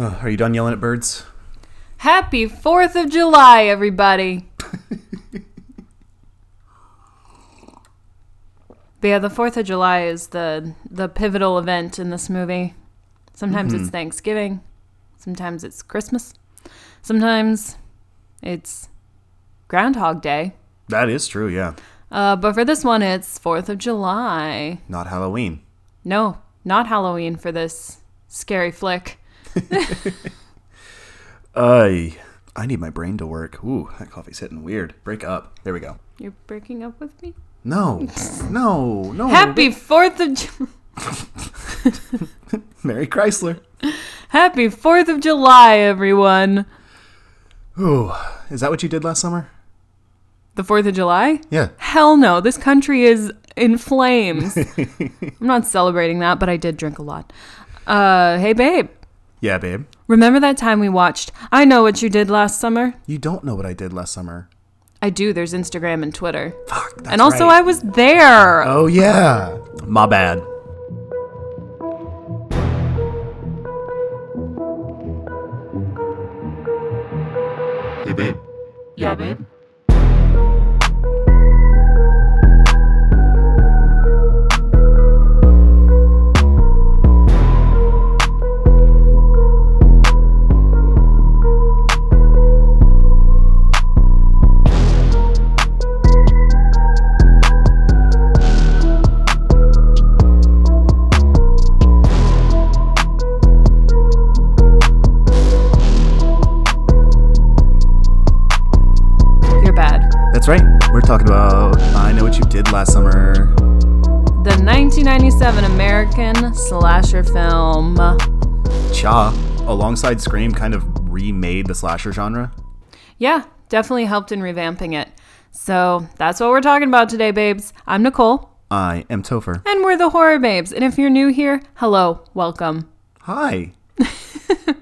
Uh, are you done yelling at birds? Happy 4th of July, everybody. but yeah, the 4th of July is the the pivotal event in this movie. Sometimes it's Thanksgiving, sometimes it's Christmas, sometimes it's Groundhog Day. That is true, yeah. Uh, but for this one, it's 4th of July. Not Halloween. No, not Halloween for this scary flick. I I need my brain to work. Ooh, that coffee's hitting weird. Break up. There we go. You're breaking up with me? No, no, no. Happy 4th of July. Mary Chrysler. Happy 4th of July, everyone. Ooh, is that what you did last summer? The 4th of July? Yeah. Hell no. This country is in flames. I'm not celebrating that, but I did drink a lot. Uh, hey, babe. Yeah, babe. Remember that time we watched I Know What You Did Last Summer? You don't know what I did last summer. I do. There's Instagram and Twitter. Fuck. That's and also, right. I was there. Oh yeah. My bad. Hey, babe. yeah, babe. Right. We're talking about I know what you did last summer. The 1997 American slasher film. Cha, alongside Scream, kind of remade the slasher genre. Yeah, definitely helped in revamping it. So that's what we're talking about today, babes. I'm Nicole, I am Topher. and we're the Horror Babes. And if you're new here, hello, welcome. Hi.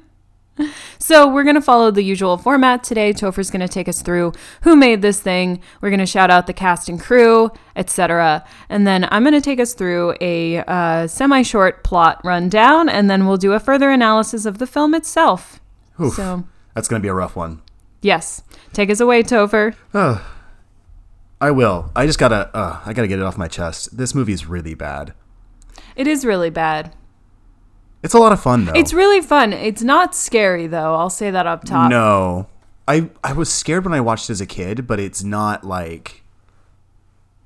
So we're gonna follow the usual format today. Topher's gonna take us through who made this thing. We're gonna shout out the cast and crew, etc. And then I'm gonna take us through a uh, semi-short plot rundown, and then we'll do a further analysis of the film itself. Oof. So That's gonna be a rough one. yes, take us away, Topher. I will. I just gotta. Uh, I gotta get it off my chest. This movie's really bad. It is really bad. It's a lot of fun though. It's really fun. It's not scary though. I'll say that up top. no. I I was scared when I watched it as a kid, but it's not like.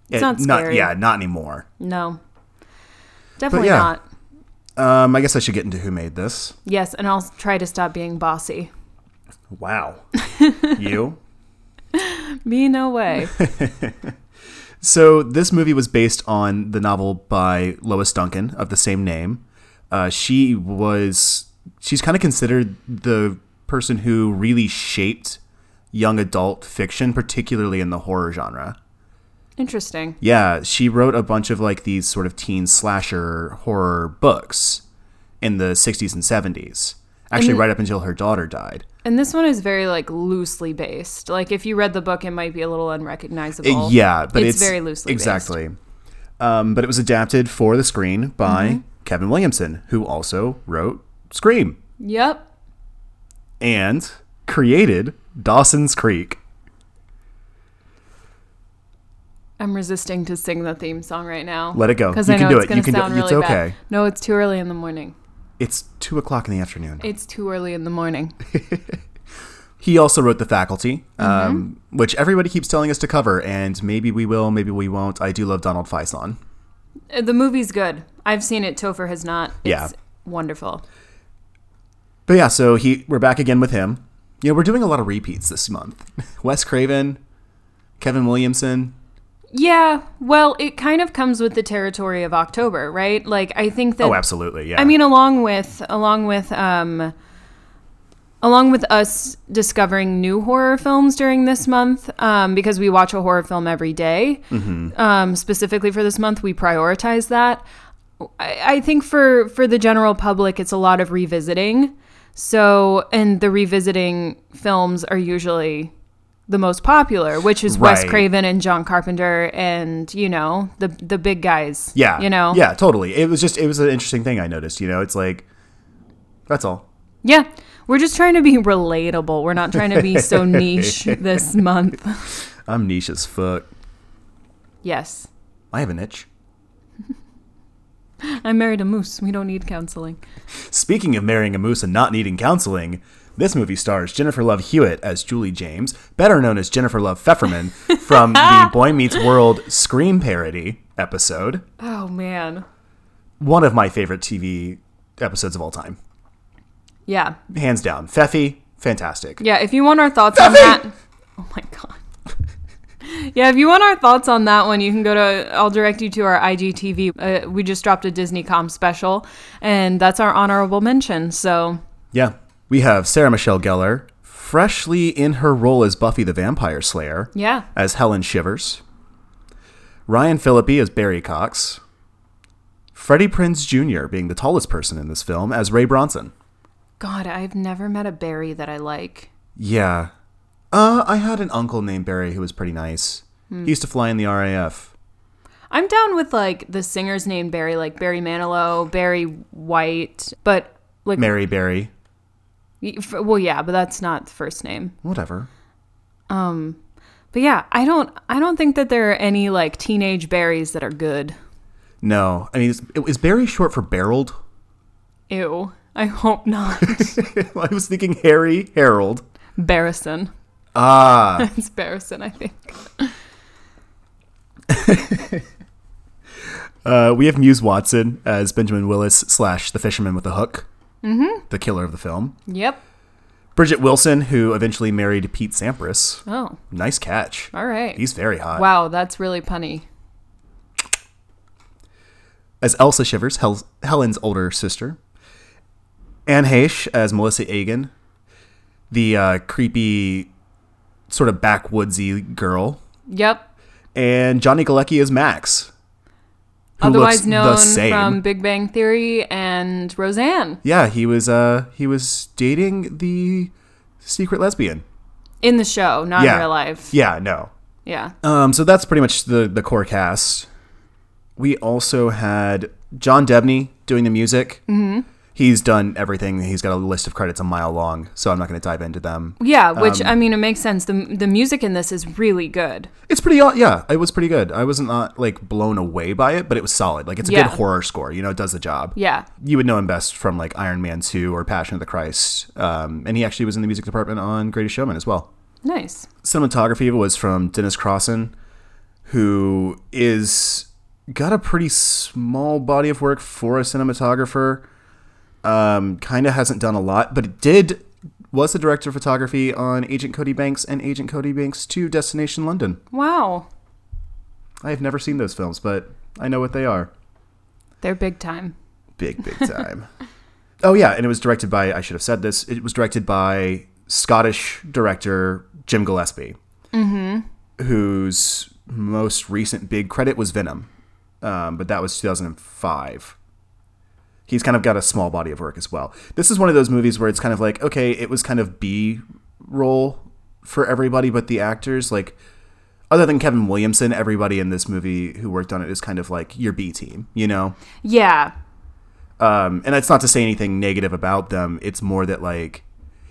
It's it- not scary. yeah, not anymore. No. Definitely yeah. not. Um, I guess I should get into who made this. Yes, and I'll try to stop being bossy. Wow. you? Me, no way. So this movie was based on the novel by Lois Duncan of the same name. Uh, she was she's kind of considered the person who really shaped young adult fiction, particularly in the horror genre. Interesting. Yeah, she wrote a bunch of like these sort of teen slasher horror books in the 60s and 70s. Actually, And- right up until her daughter died. And this one is very like loosely based. Like if you read the book, it might be a little unrecognizable. Uh, yeah, but it's, very loosely based. exactly. Um, but it was adapted for the screen by Mm-hmm. Kevin Williamson, who also wrote Scream Yep. and created Dawson's Creek. I'm resisting to sing the theme song right now. Let it go. Because You I can know it's it. going You to can do it. It's really okay. bad. No, it's too early in the morning. It's two o'clock in the afternoon. It's too early in the morning. He also wrote The Faculty, Mm-hmm. um, which everybody keeps telling us to cover, and maybe we will, maybe we won't. I do love Donald Faison. Uh, the movie's good. I've seen it. Topher has not. It's Yeah. wonderful. But yeah, so he we're back again with him. You know, we're doing a lot of repeats this month. Wes Craven, Kevin Williamson. Yeah, well, it kind of comes with the territory of October, right? Like I think that Oh, absolutely. Yeah. I mean along with along with um along with us discovering new horror films during this month um, because we watch a horror film every day, um, specifically for this month we prioritize that I, I think for for the general public it's a lot of revisiting so and the revisiting films are usually the most popular which is wes craven and john carpenter and you know the the big guys yeah. you know Yeah, totally. It was just it was an interesting thing I noticed. You know, it's like that's all. Yeah. We're just trying to be relatable. We're not trying to be so niche this month. I'm niche as fuck. Yes. I have an itch. I married a moose. We don't need counseling. Speaking of marrying a moose and not needing counseling, this movie stars Jennifer Love Hewitt as Julie James, better known as Jennifer Love Pfefferman, from the Boy Meets World Scream parody episode. Oh, man. One of my favorite TV episodes of all time. Yeah. Hands down. Pfeffy, fantastic. Yeah. If you want our thoughts on that. Oh, my God. Yeah, if you want our thoughts on that one, you can go to. I'll direct you to our IGTV. Uh, we just dropped a Disney Com special, and that's our honorable mention. So Yeah. We have Sarah Michelle Gellar, freshly in her role as Buffy the Vampire Slayer, yeah, as Helen Shivers. Ryan Phillippe as Barry Cox. Freddie Prinze Jr. being the tallest person in this film as Ray Bronson. God, I've never met a Barry that I like. Yeah. Uh, I had an uncle named Barry who was pretty nice. He used to fly in the RAF. I'm down with like the singers named Barry, like Barry Manilow, Barry White, but like Mary Berry. well, yeah, but that's not the first name. Whatever. Um, but yeah, I don't, I don't think that there are any like teenage Barrys that are good. No. I mean, is, is Barry short for barreled? Ew. I hope not. I was thinking Harry Harold. Barrison. Ah. It's Barrison, I think. Uh, we have Muse Watson as Benjamin Willis slash the fisherman with the hook, mm-hmm. the killer of the film. Yep. Bridgette Wilson, who eventually married Pete Sampras. Oh, Nice catch. all right. He's very hot. wow, that's really punny. As Elsa Shivers, Hel- Helen's older sister. Anne Heche as Melissa Egan, the uh, creepy, sort of backwoodsy girl. Yep. And Johnny Galecki as Max. who Otherwise looks known the same. from Big Bang Theory and Roseanne Yeah, he was uh he was dating the secret lesbian. in the show, not Yeah. in real life. Yeah, no. Yeah. Um, so that's pretty much the the core cast. We also had John Debney doing the music. Mm-hmm. He's done everything. He's got a list of credits a mile long, so I'm not going to dive into them. Yeah, which Um, I mean, it makes sense. the The music in this is really good. It's pretty, yeah, it was pretty good. I wasn't not like blown away by it, but it was solid. Like it's a Yeah. good horror score. You know, it does the job. Yeah, You would know him best from like Iron Man 2 or Passion of the Christ. Um, and he actually was in the music department on Greatest Showman as well. nice. cinematography was from Denis Crossan, who is got a pretty small body of work for a cinematographer. Um, kind of hasn't done a lot, but it did was the director of photography on Agent Cody Banks and Agent Cody Banks 2 Destination London. Wow, I have never seen those films, but I know what they are. they're big time. Big, big time. oh, yeah, and it was directed by, I should have said this, it was directed by Scottish director Jim Gillespie, whose most recent big credit was Venom, um, but that was 2005. He's kind of got a small body of work as well. This is one of those movies where it's kind of like, okay, it was kind of B role for everybody but the actors. Like, other than Kevin Williamson, everybody in this movie who worked on it is kind of like your B team, you know? Yeah, um, and that's not to say anything negative about them. It's more that like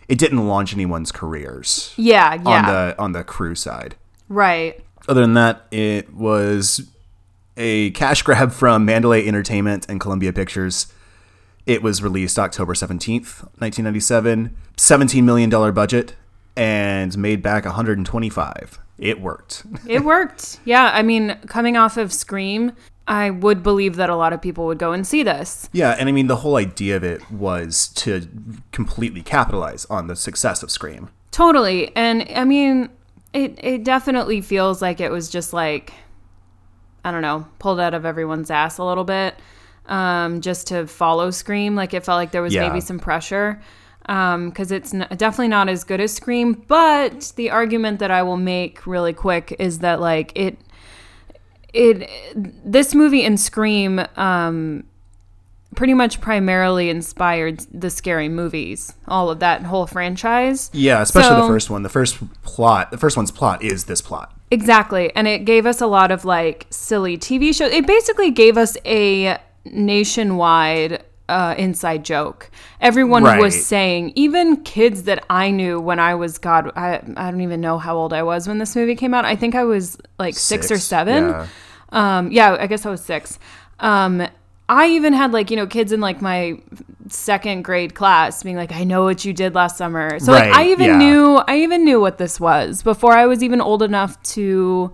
it didn't launch anyone's careers yeah, yeah. on the on the crew side. right. Other than that, it was a cash grab from Mandalay Entertainment and Columbia Pictures. It was released October 17th, 1997. $17 million budget and made back 125. It worked. It worked. Yeah, I mean, coming off of Scream, I would believe that a lot of people would go and see this. Yeah, and I mean the whole idea of it was to completely capitalize on the success of Scream. Totally. And I mean, it it definitely feels like it was just like I don't know, pulled out of everyone's ass a little bit. Um, just to follow Scream, like it felt like there was Yeah. maybe some pressure. Um, because it's n- definitely not as good as Scream, but the argument that I will make really quick is that like it it this movie and Scream um pretty much primarily inspired the scary movies, all of that whole franchise. Yeah, especially the first one. The first plot, the first one's plot is this plot. Exactly. And it gave us a lot of like silly TV shows. It basically gave us a nationwide uh, inside joke. Everyone Right. was saying, even kids that I knew when I was God, I I don't even know how old I was when this movie came out. I think I was like six, or seven. yeah. Um, yeah, I guess I was six. Um, I even had like you know kids in like my second grade class being like, "I know what you did last summer." So like I even yeah. knew I even knew what this was before I was even old enough to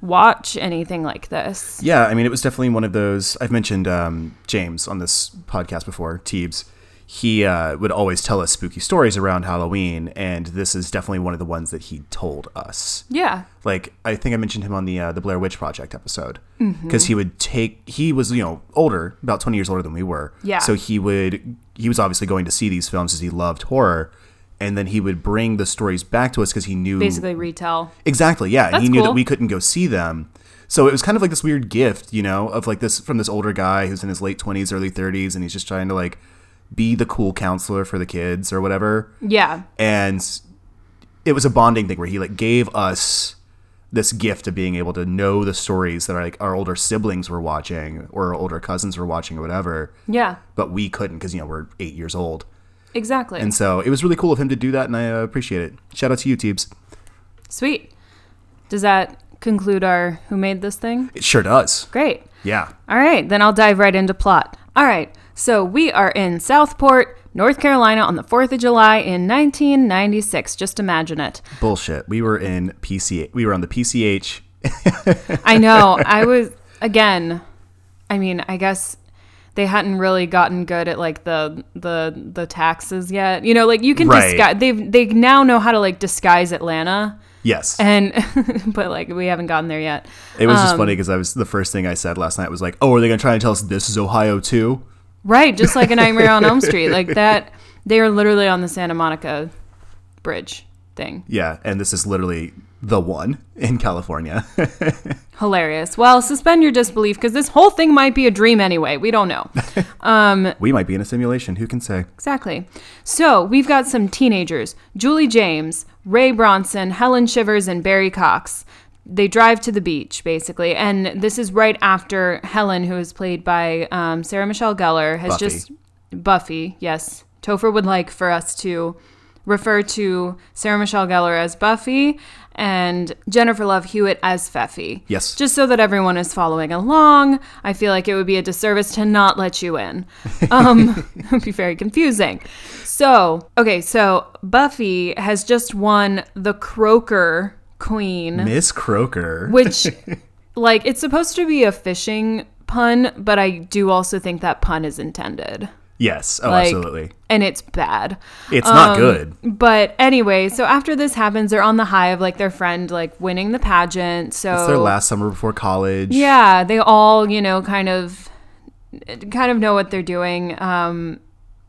watch anything like this. Yeah, I mean, it was definitely one of those. I've mentioned um, James on this podcast before, Teebs. He uh, would always tell us spooky stories around Halloween, and this is definitely one of the ones that he told us. Yeah. Like, I think I mentioned him on the uh, the Blair Witch Project episode Mm-hmm. because he would take. He was you know older, about twenty years older than we were. Yeah. So he would. He was obviously going to see these films as he loved horror, and then he would bring the stories back to us because he knew Basically retell. Exactly, yeah. And he That's knew that we couldn't go see them. So it was kind of like this weird gift, you know, of like this from this older guy who's in his late 20s, early 30s, and he's just trying to like be the cool counselor for the kids or whatever. Yeah. And it was a bonding thing where he like gave us this gift of being able to know the stories that our, like our older siblings were watching or our older cousins were watching or whatever, Yeah. but we couldn't because you know we're eight years old. Exactly. And so it was really cool of him to do that, and I uh, appreciate it. Shout out to you, Teebs. Sweet. Does that conclude our who made this thing? It sure does. Great. Yeah. All right, then I'll dive right into plot. All right, so we are in Southport, North Carolina on the 4th of July in 1996. Just imagine it. Bullshit. We were in PC. We were on the PCH. I know. I was, again, I mean, I guess they hadn't really gotten good at like the the the taxes yet. You know, like you can Right. disguise they've they now know how to like disguise Atlanta Yes. and but like we haven't gotten there yet. it was just um, funny because I was the first thing I said last night was like, "Oh, are they gonna try and tell us this is Ohio too?" Right, just like a Nightmare on Elm Street. Like that they are literally on the Santa Monica bridge thing. Yeah, and this is literally the one in California. Hilarious. Well, suspend your disbelief because this whole thing might be a dream anyway. We don't know. we might be in a simulation. Who can say? Exactly. So we've got some teenagers Julie James, Ray Bronson, Helen Shivers, and Barry Cox. They drive to the beach, basically. And this is right after Helen, who is played by um, Sarah Michelle Gellar, has Buffy. just. Buffy, yes. Topher would like for us to refer to Sarah Michelle Gellar as Buffy and Jennifer Love Hewitt as Feffy. Yes. Just so that everyone is following along. I feel like it would be a disservice to not let you in. Um, it would be very confusing. So, okay, so Buffy has just won the Croaker Queen, Miss Croaker. which, like, it's supposed to be a fishing pun, but I do also think that pun is intended. Yes. Oh, Like, absolutely. And it's bad. It's not Um, good. But anyway, so after this happens, they're on the high of like their friend like winning the pageant. So It's their last summer before college. Yeah, they all, you know, kind of kind of know what they're doing um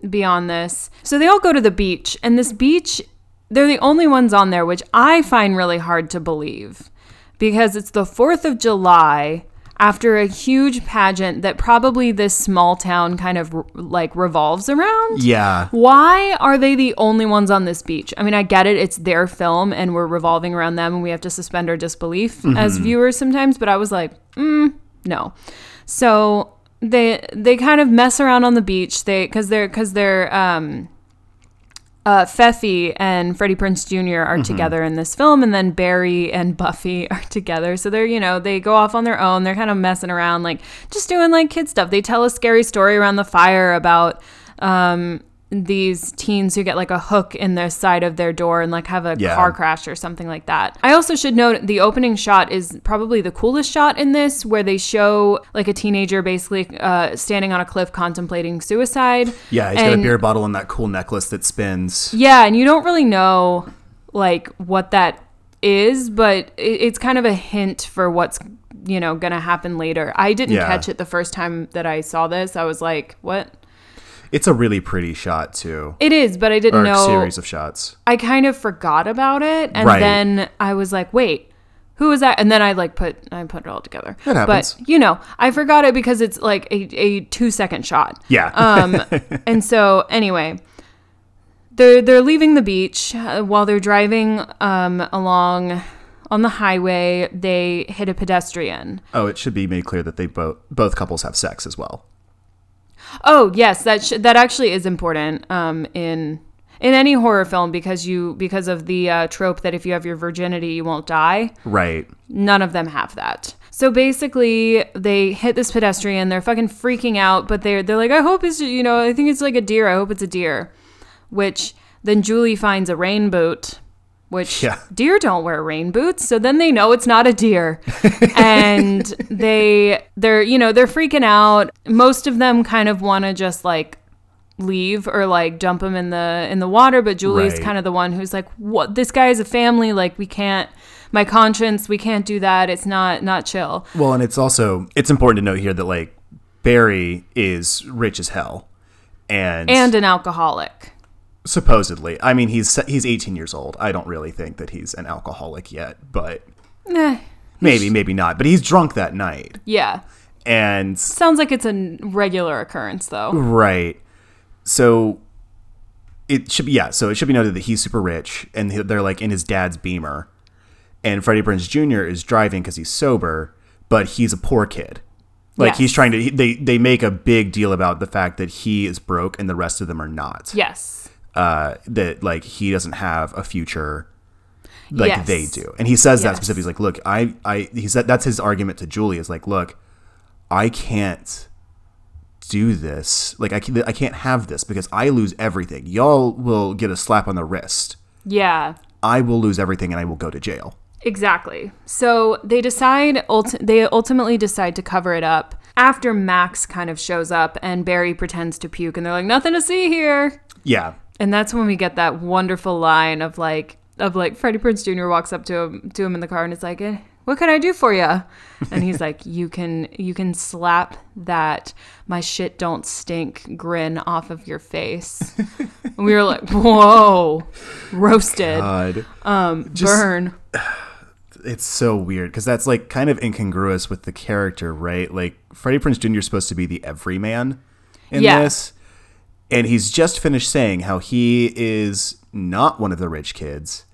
beyond this. So they all go to the beach and this beach they're the only ones on there which I find really hard to believe because it's the 4th of July after a huge pageant that probably this small town kind of like revolves around. Yeah. Why are they the only ones on this beach? I mean, I get it. It's their film and we're revolving around them and we have to suspend our disbelief as viewers sometimes, but I was like, mm, no. So they they kind of mess around on the beach. They cuz they're cuz they're um uh, Feffy and Freddie Prinze Jr. are together in this film, and then Barry and Buffy are together. So they're, you know, they go off on their own. They're kind of messing around, like just doing like kid stuff. They tell a scary story around the fire about um, these teens who get like a hook in the side of their door and like have a Yeah. car crash or something like that. I also should note the opening shot is probably the coolest shot in this, where they show like a teenager basically uh, standing on a cliff contemplating suicide. Yeah. He's got a beer bottle and that cool necklace that spins. yeah, and you don't really know like what that is, but it, it's kind of a hint for what's you know gonna happen later. I didn't Yeah. catch it the first time that I saw this. I was like, "What?" It's a really pretty shot too. It is, but I didn't Or know. series of shots. I kind of forgot about it, and Right. then I was like, "Wait." Who is that? And then I like put I put it all together. That happens. But you know, I forgot it because it's like a, a two second shot. Yeah. Um, and so anyway, they're they're leaving the beach uh, while they're driving um, along on the highway. They hit a pedestrian. oh, it should be made clear that they both both couples have sex as well. Oh yes, that sh- that actually is important um, in in any horror film because you because of the uh, trope that if you have your virginity you won't die. Right. None of them have that. So basically, they hit this pedestrian. They're fucking freaking out, but they're they're like, I hope it's you know, I think it's like a deer. I hope it's a deer. Which then Julie finds a rain boot, which Yeah. deer don't wear rain boots. So then they know it's not a deer, and they they're you know they're freaking out. Most of them kind of want to just like leave or like dump him in the in the water but Julie's Right. kind of the one who's like what this guy is a family like we can't my conscience we can't do that it's not not chill Well, and it's also it's important to note here that like Barry is rich as hell, and and an alcoholic supposedly, I mean he's he's 18 years old. I don't really think that he's an alcoholic yet, but Eh, maybe maybe not. But he's drunk that night, yeah and sounds like it's a regular occurrence though Right. So it should be yeah. So it should be noted that he's super rich, and they're like in his dad's Beamer, and Freddie Prinze Jr. is driving because he's sober, but he's a poor kid. Like Yes. he's trying to. They they make a big deal about the fact that he is broke and the rest of them are not. yes Uh, that like he doesn't have a future. Like Yes. they do, and he says that Yes. specifically. He's like, "Look, I, I." He said that's his argument to Julie. Is like, "Look, I can't do this. Like I can, I can't have this because I lose everything. Y'all will get a slap on the wrist. yeah I will lose everything and I will go to jail. Exactly. So they decide, ult- they ultimately decide to cover it up after Max kind of shows up and Barry pretends to puke and they're like, nothing to see here. Yeah. And that's when we get that wonderful line of like, of like Freddie Prinze Jr. walks up to him, to him in the car and it's like, eh, what can I do for you? And he's like, you can, you can slap that my shit don't stink grin off of your face. and we were like, whoa, roasted, God. um, just- burn. It's so weird because that's like kind of incongruous with the character, right? Like Freddie Prinze Jr. is supposed to be the everyman in Yeah. this. And he's just finished saying how he is not one of the rich kids.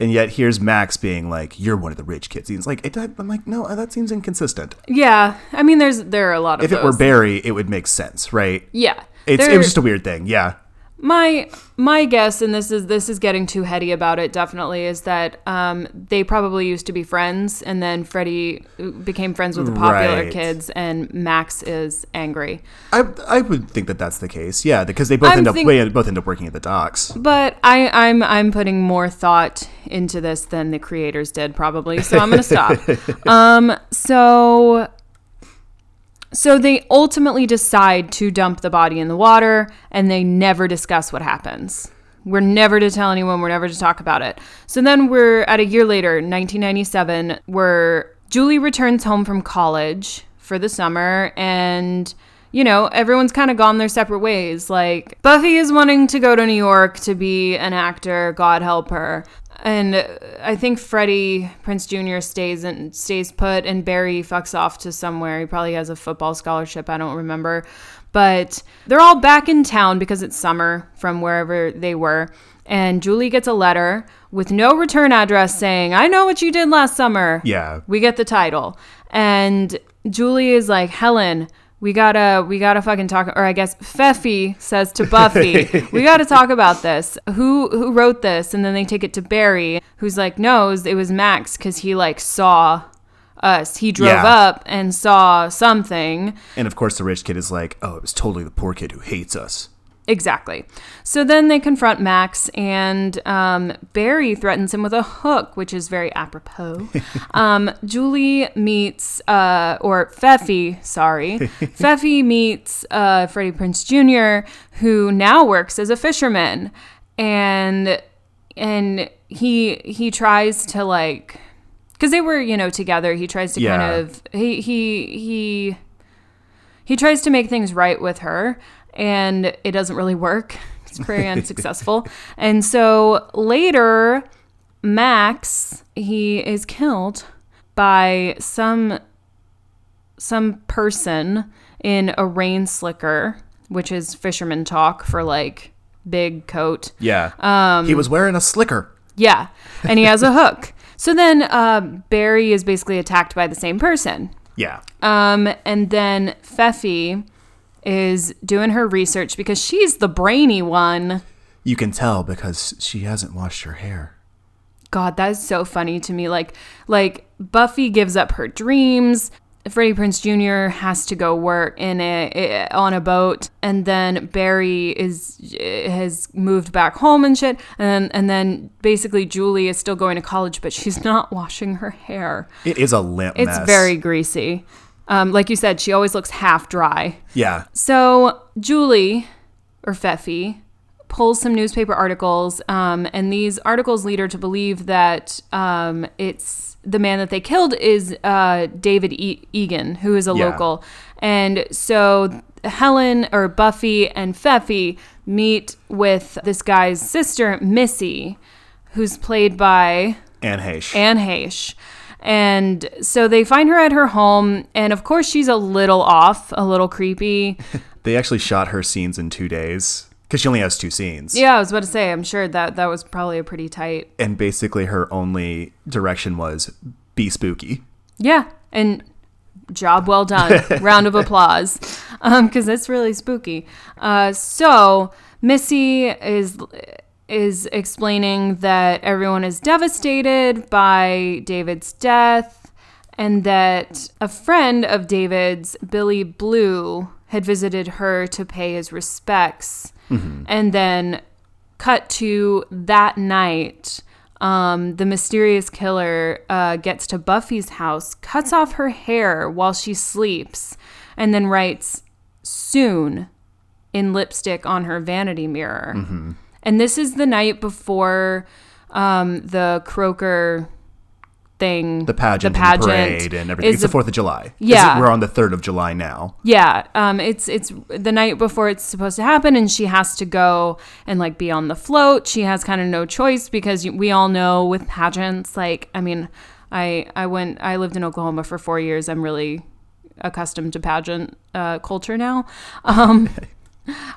And yet here's Max being like, "You're one of the rich kids." He's like, "I'm like, no, uh, that seems inconsistent." Yeah, I mean, there's there are a lot of If it were. Barry, it would make sense, right? yeah, It's it was just a weird thing. Yeah. My my guess, and this is this is getting too heady about it. Definitely is that um, they probably used to be friends, and then Freddie became friends with the popular Right. kids, and Max is angry. I I would think that that's the case. Yeah, because they both I'm end up think- they both end up working at the docks. But I, I'm I'm putting more thought into this than the creators did probably, so I'm gonna stop. um, so so they ultimately decide to dump the body in the water, and they never discuss what happens. We're never to tell anyone. We're never to talk about it. So then we're at a year later, 1997, where Julie returns home from college for the summer and you know, everyone's kind of gone their separate ways. Like, Buffy is wanting to go to New York to be an actor, God help her. And I think Freddie Prinze Jr. stays and stays put, and Barry fucks off to somewhere. He probably has a football scholarship. I don't remember, but they're all back in town because it's summer from wherever they were. And Julie gets a letter with no return address saying, "I know what you did last summer." Yeah. we get the title and julie is like helen we gotta we gotta fucking talk or i guess Feffy says to buffy we gotta talk about this who who wrote this and then they take it to barry who's like knows it was max because he like saw us he drove Yeah. up and saw something And of course, the rich kid is like, "Oh, it was totally the poor kid who hates us." Exactly. So then they confront Max, and um, Barry threatens him with a hook, which is very apropos. um, Julie meets, uh, or Feffy, sorry, Feffy meets uh, Freddie Prinze Jr., who now works as a fisherman, and and he he tries to like, because they were you know together. He tries to Yeah. kind of he he he he tries to make things right with her and it doesn't really work it's very unsuccessful and so later max he is killed by some some person in a rain slicker which is fisherman talk for like big coat Yeah. Um, he was wearing a slicker. yeah and he has a hook so then uh, barry is basically attacked by the same person Yeah. um, and then Feffy is doing her research because she's the brainy one. You can tell because she hasn't washed her hair. God, that is so funny to me. Like, like Buffy gives up her dreams. Freddie Prinze Jr. has to go work in a, on a boat, and then Barry is has moved back home and shit, and and then basically Julie is still going to college, but she's not washing her hair. It is a limp It's mess. very greasy. Um, like you said, she always looks half dry. Yeah. So Julie, or Feffy, pulls some newspaper articles, um, and these articles lead her to believe that um, it's the man that they killed is uh, David e- Egan, who is a Yeah. local. And so Helen or Buffy and Feffy meet with this guy's sister, Missy, who's played by Anne Heche. Anne Heche. And so they find her at her home, and of course she's a little off, a little creepy. they actually shot her scenes in two days because she only has two scenes. Yeah, I was about to say, I'm sure that that was probably a pretty tight. And basically, her only direction was be spooky. Yeah, and job well done. Round of applause, because it's really spooky. Uh, so Missy is is explaining that everyone is devastated by David's death, and that a friend of David's, Billy Blue, had visited her to pay his respects, and then cut to that night. Um, the mysterious killer uh, gets to Buffy's house, cuts off her hair while she sleeps, and then writes soon in lipstick on her vanity mirror. And this is the night before um, the Croaker thing, The pageant, the and pageant the parade, and everything. It's the Fourth of July. Yeah. It's- we're on the third of July now. Yeah, um, it's it's the night before it's supposed to happen, and she has to go and like be on the float. She has kind of no choice because we all know with pageants, like I mean, I I went I lived in Oklahoma for four years. I'm really accustomed to pageant uh, culture now. Um,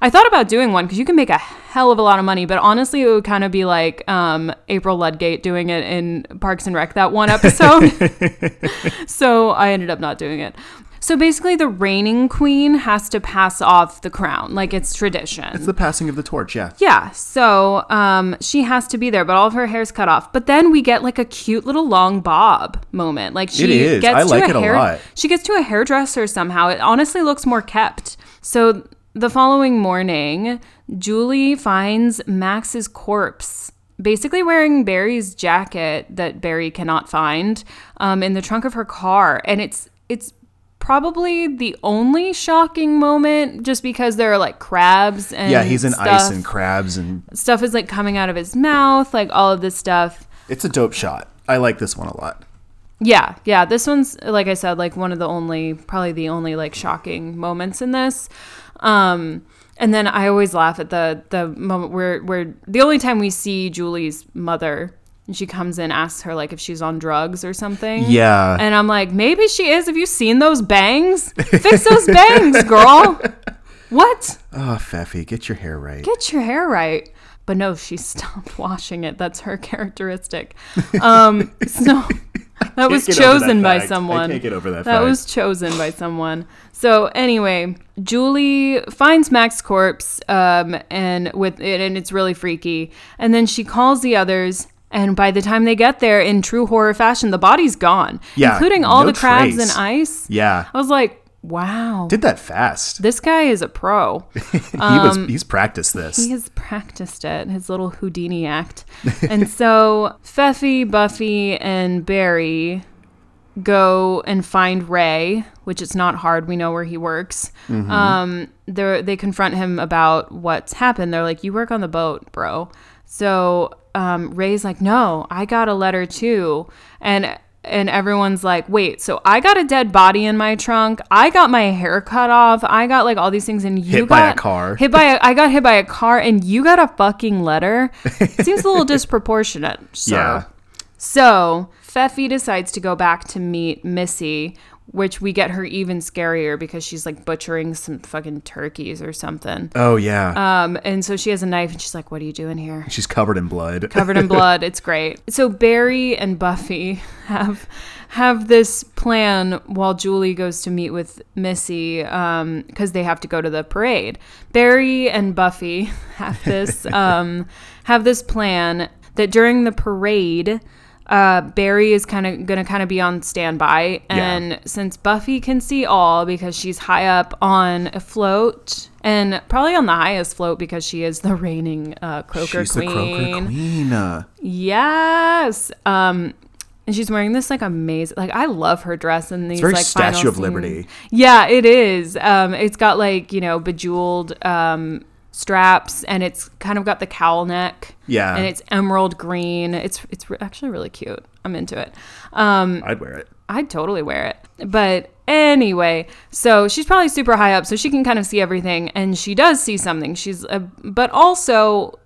I thought about doing one because you can make a hell of a lot of money, but honestly, it would kind of be like um, April Ludgate doing it in Parks and Rec that one episode. so I ended up not doing it. So basically, the reigning queen has to pass off the crown, like it's tradition. It's the passing of the torch. Yeah. Yeah, so um, she has to be there, but all of her hair's cut off. But then we get like a cute little long bob moment. Like she gets I to like a it a hair, lot. She gets to a hairdresser somehow. It honestly looks more kept. So the following morning, Julie finds Max's corpse. Basically, wearing Barry's jacket that Barry cannot find um, in the trunk of her car, and it's it's probably the only shocking moment, just because there are like crabs and Yeah, he's in ice and crabs, and stuff is like coming out of his mouth, like all of this stuff. it's a dope shot. I like this one a lot. Yeah, yeah. This one's like I said, like one of the only, probably the only like shocking moments in this. Um, and then I always laugh at the the moment where where the only time we see Julie's mother, and she comes in, asks her like if she's on drugs or something. Yeah. And I'm like, maybe she is. Have you seen those bangs? Fix those bangs, girl. What? oh, Feffy, get your hair right. get your hair right. But no, she stopped washing it. That's her characteristic. Um, so that was over that chosen by fact. I someone. can't get over that That fact. was chosen by someone. So anyway, Julie finds Mac's corpse, um, and with it, and it's really freaky. And then she calls the others. And by the time they get there, in true horror fashion, the body's gone, Yeah, including all no the crabs trace. and ice. yeah. I was like, wow, Did that fast. this guy is a pro. he was. He's practiced this. Um, He has practiced it, his little Houdini act. and so Feffy, Buffy, and Barry go and find Ray, which is not hard. We know where he works. Um, they they confront him about what's happened. They're like, "You work on the boat, bro." So um, Ray's like, "No, I got a letter too," and and everyone's like, "Wait, so I got a dead body in my trunk. I got my hair cut off. I got like all these things, and you Hit got by a car." Hit by a, I got hit by a car, and you got a fucking letter. It seems a little disproportionate. Sir. Yeah. So Feffy decides to go back to meet Missy, which we get her even scarier because she's like butchering some fucking turkeys or something. Oh yeah. Um, and so she has a knife and she's like, What are you doing here? She's covered in blood. Covered in blood. It's great. So Barry and Buffy have have this plan while Julie goes to meet with Missy because they have to go to the parade. Barry and Buffy have this um, have this plan that during the parade, uh, Barry is kind of gonna kind of be on standby, and since Buffy can see all because she's high up on a float and probably on the highest float because she is the reigning uh, Croaker She's Queen. the Croaker Queen. Yes. Um, and she's wearing this like amazing, like I love her dress and these very like Statue of scenes. Liberty. Yeah, it is. Um, it's got like you know bejeweled um straps and it's kind of got the cowl neck. Yeah. and it's emerald green. It's it's actually really cute. I'm into it. Um, I'd wear it. I'd totally wear it. But anyway, so she's probably super high up, so she can kind of see everything, and she does see something. She's, a, but also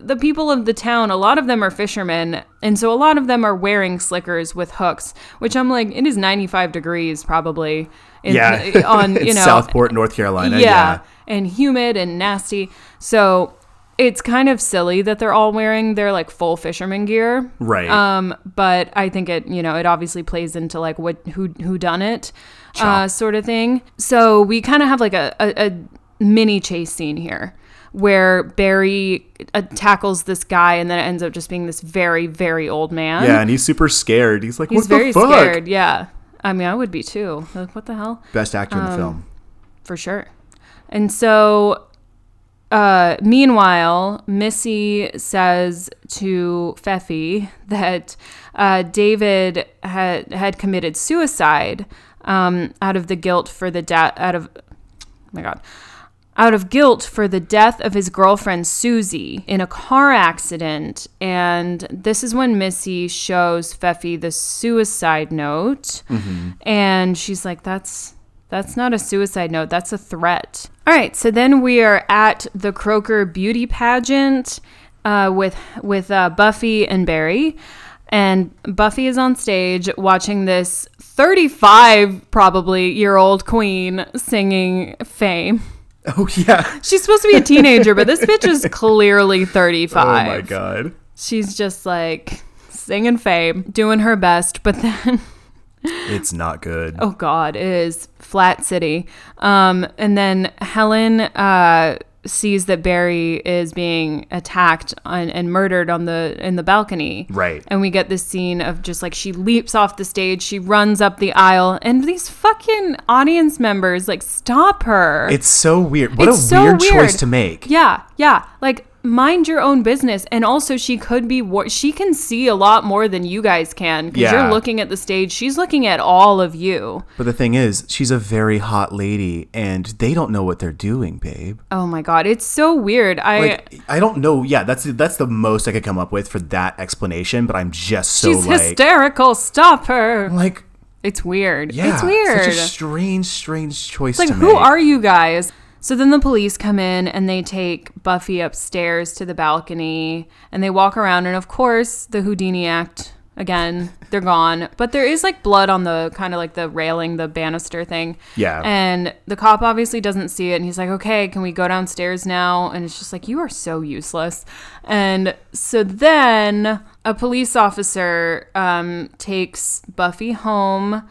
the people of the town, a lot of them are fishermen, and so a lot of them are wearing slickers with hooks, which I'm like, it is 95 degrees probably. In, Yeah. on you know Southport, North Carolina. yeah, Yeah. and humid and nasty. So it's kind of silly that they're all wearing their like full fisherman gear. Right. Um, but I think it, you know, it obviously plays into like what who who done it, uh, sort of thing. So we kind of have like a, a, a mini chase scene here. Where Barry uh, tackles this guy, and then it ends up just being this very, very old man. yeah, and he's super scared. He's like, he's what very the fuck? scared. Yeah, I mean, I would be too. Like, what the hell? Best actor Um, in the film. for sure. And so, uh, meanwhile, Missy says to Feffy that uh, David had had committed suicide um, out of the guilt for the death out of oh my god out of guilt for the death of his girlfriend Susie in a car accident. And this is when Missy shows Feffy the suicide note. And she's like, that's that's not a suicide note, that's a threat. All right, so then we are at the Croaker beauty pageant uh, with with uh, Buffy and Barry. And Buffy is on stage watching this 35 probably year old queen singing Fame. Oh yeah. She's supposed to be a teenager, but this bitch is clearly 35. Oh my god. She's just like singing fame, doing her best, but then It's not good. oh god, it is flat city. Um and then Helen uh sees that Barry is being attacked on, and murdered on the in the balcony. Right. And we get this scene of just like she leaps off the stage, she runs up the aisle, and these fucking audience members like stop her. It's so weird. What It's a so weird, weird. choice to make. Yeah, yeah. Like mind your own business, and also she could be. War- she can see a lot more than you guys can because Yeah. you're looking at the stage. She's looking at all of you. But the thing is, she's a very hot lady, and they don't know what they're doing, babe. Oh my god, it's so weird. I. Like, I don't know. Yeah, that's that's the most I could come up with for that explanation. But I'm just so She's like, hysterical. Stop her. like, It's weird. yeah, it's weird. Such a strange, strange choice. It's like, who are you guys? So then the police come in and they take Buffy upstairs to the balcony and they walk around. And of course, the Houdini act again, they're gone. But there is like blood on the kind of like the railing, the banister thing. Yeah. And the cop obviously doesn't see it. And he's like, okay, can we go downstairs now? And it's just like, you are so useless. And so then a police officer um, takes Buffy home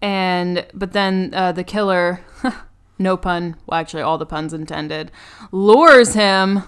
and but then uh, the killer no pun well actually all the puns intended lures him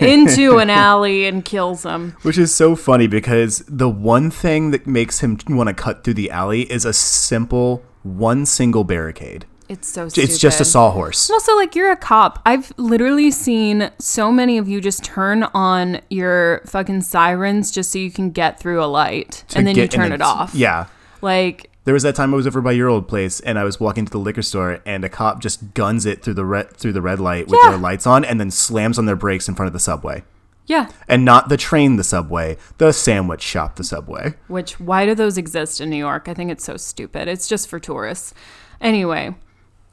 into an alley and kills him Which is so funny because the one thing that makes him want to cut through the alley is a simple one single barricade. it's so stupid. It's just a sawhorse. also like you're a cop i've literally seen so many of you just turn on your fucking sirens just so you can get through a light to and then you turn it off Yeah. like There was that time I was over by your old place, and I was walking to the liquor store, and a cop just guns it through the red through the red light with Yeah. their lights on, and then slams on their brakes in front of the subway, yeah and not the train, the subway, the sandwich shop, the subway. Which why do those exist in New York? I think it's so stupid. It's just for tourists. Anyway,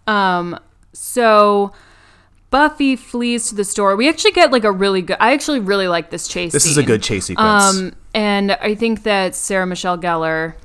um so Buffy flees to the store. We actually get like a really good I actually really like this chase This is a good chase sequence. Um and I think that Sarah Michelle Gellar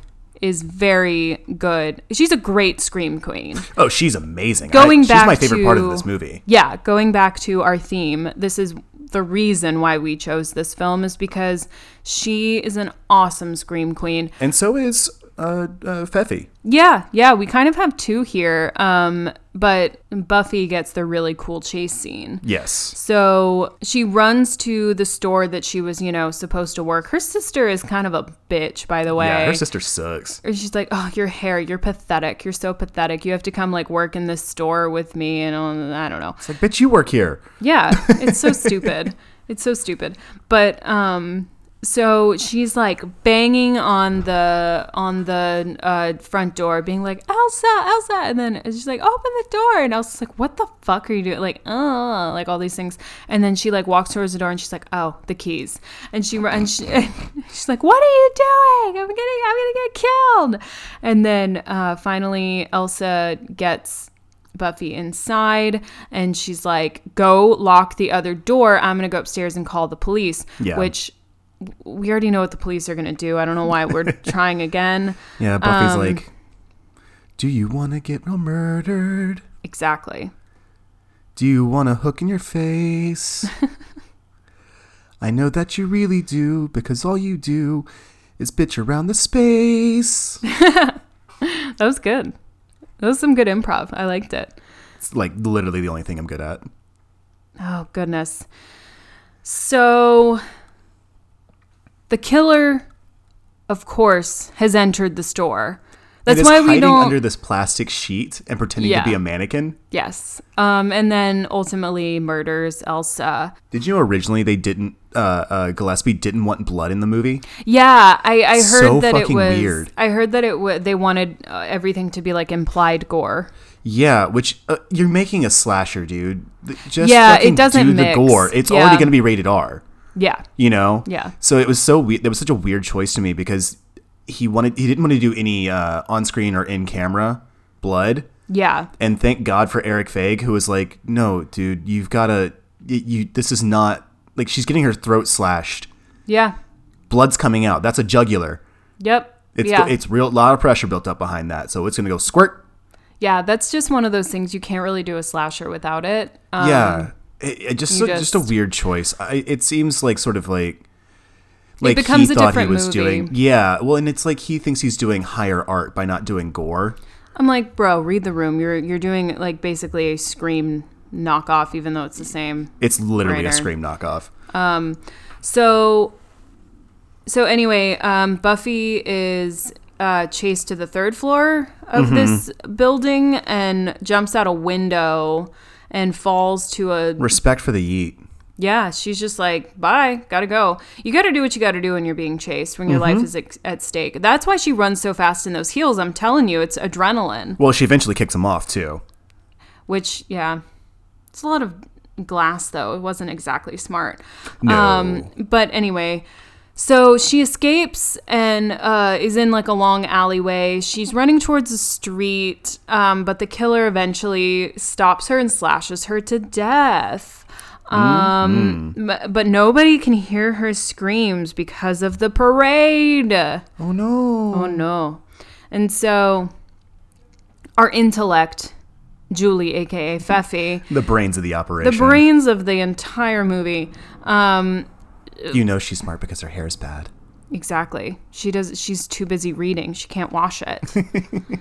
is very good. She's a great scream queen. Oh, she's amazing. Going I, she's my favorite part of this movie. Yeah, going back to our theme, this is the reason why we chose this film is because she is an awesome scream queen. And so is uh, uh Feffy. Yeah, yeah, we kind of have two here. Um, but Buffy gets the really cool chase scene. Yes. So she runs to the store that she was, you know, supposed to work. Her sister is kind of a bitch, by the way. Yeah, her sister sucks. Or she's like, "Oh, your hair, you're pathetic. You're so pathetic. You have to come like work in this store with me." And uh, I don't know. It's like, bitch, you work here. Yeah, it's so stupid. It's so stupid. But um so she's like banging on the on the uh, front door, being like Elsa, Elsa, and then she's like open the door, and Elsa's like, what the fuck are you doing? Like, uh, like all these things, and then she like walks towards the door, and she's like, oh, the keys, and she and she, she's like, what are you doing? I'm getting, I'm gonna get killed, and then uh, finally Elsa gets Buffy inside and she's like, go lock the other door. I'm going to go upstairs and call the police. Yeah. Which we already know what the police are going to do. I don't know why we're trying again. Yeah, Buffy's Um, like, do you want to get murdered? Exactly. Do you want a hook in your face? I know that you really do because all you do is bitch around the space. That was good. That was some good improv. I liked it. It's like literally the only thing I'm good at. Oh, goodness. So the killer, of course, has entered the store. That's why we hiding don't. under this plastic sheet and pretending Yeah. to be a mannequin. yes. Um, and then ultimately murders Elsa. Did you know originally they didn't? Uh, uh, Gillespie didn't want blood in the movie. Yeah, I, I heard So that it was. weird. I heard that it wa they wanted uh, everything to be like implied gore. Yeah, which uh, you're making a slasher, dude. Just Yeah, it doesn't do the mix. gore. It's Yeah. already going to be rated R. Yeah, You know. Yeah. So it was so weird. That was such a weird choice to me because he wanted he didn't want to do any uh, on screen or in camera blood. yeah, And thank God for Eric Fague, who was like, "No, dude, you've got to. You, this is not like she's getting her throat slashed. yeah, Blood's coming out. That's a jugular. yep, It's yeah, it's real. A lot of pressure built up behind that. So it's gonna go squirt. yeah. That's just one of those things you can't really do a slasher without it. Um, yeah, it, it just so, just, a weird choice. I, it seems like sort of like like he thought he was movie. doing. Yeah, well, and it's like he thinks he's doing higher art by not doing gore. I'm like, bro, read the room. You're you're doing like basically a scream knockoff, even though it's the same. It's literally a scream knockoff. Um, So, so anyway, um, Buffy is uh, chased to the third floor of Mm-hmm. this building and jumps out a window and falls to a. Respect for the yeet. Yeah, she's just like, bye, gotta go. You gotta do what you gotta do when you're being chased, when your Mm-hmm. life is ex- at stake. That's why she runs so fast in those heels. I'm telling you, it's adrenaline. Well, she eventually kicks him off too. Which, yeah, it's a lot of glass, though. It wasn't exactly smart. No. Um, but anyway, so she escapes and uh, is in like a long alleyway. She's running towards the street, um, but the killer eventually stops her and slashes her to death. Um, m- but nobody can hear her screams because of the parade. Oh no. Oh no. And so our intellect, Julie, aka Feffy, The brains of the operation. the brains of the entire movie. Um, You know she's smart because her hair is bad. exactly. She does she's too busy reading. She can't wash it.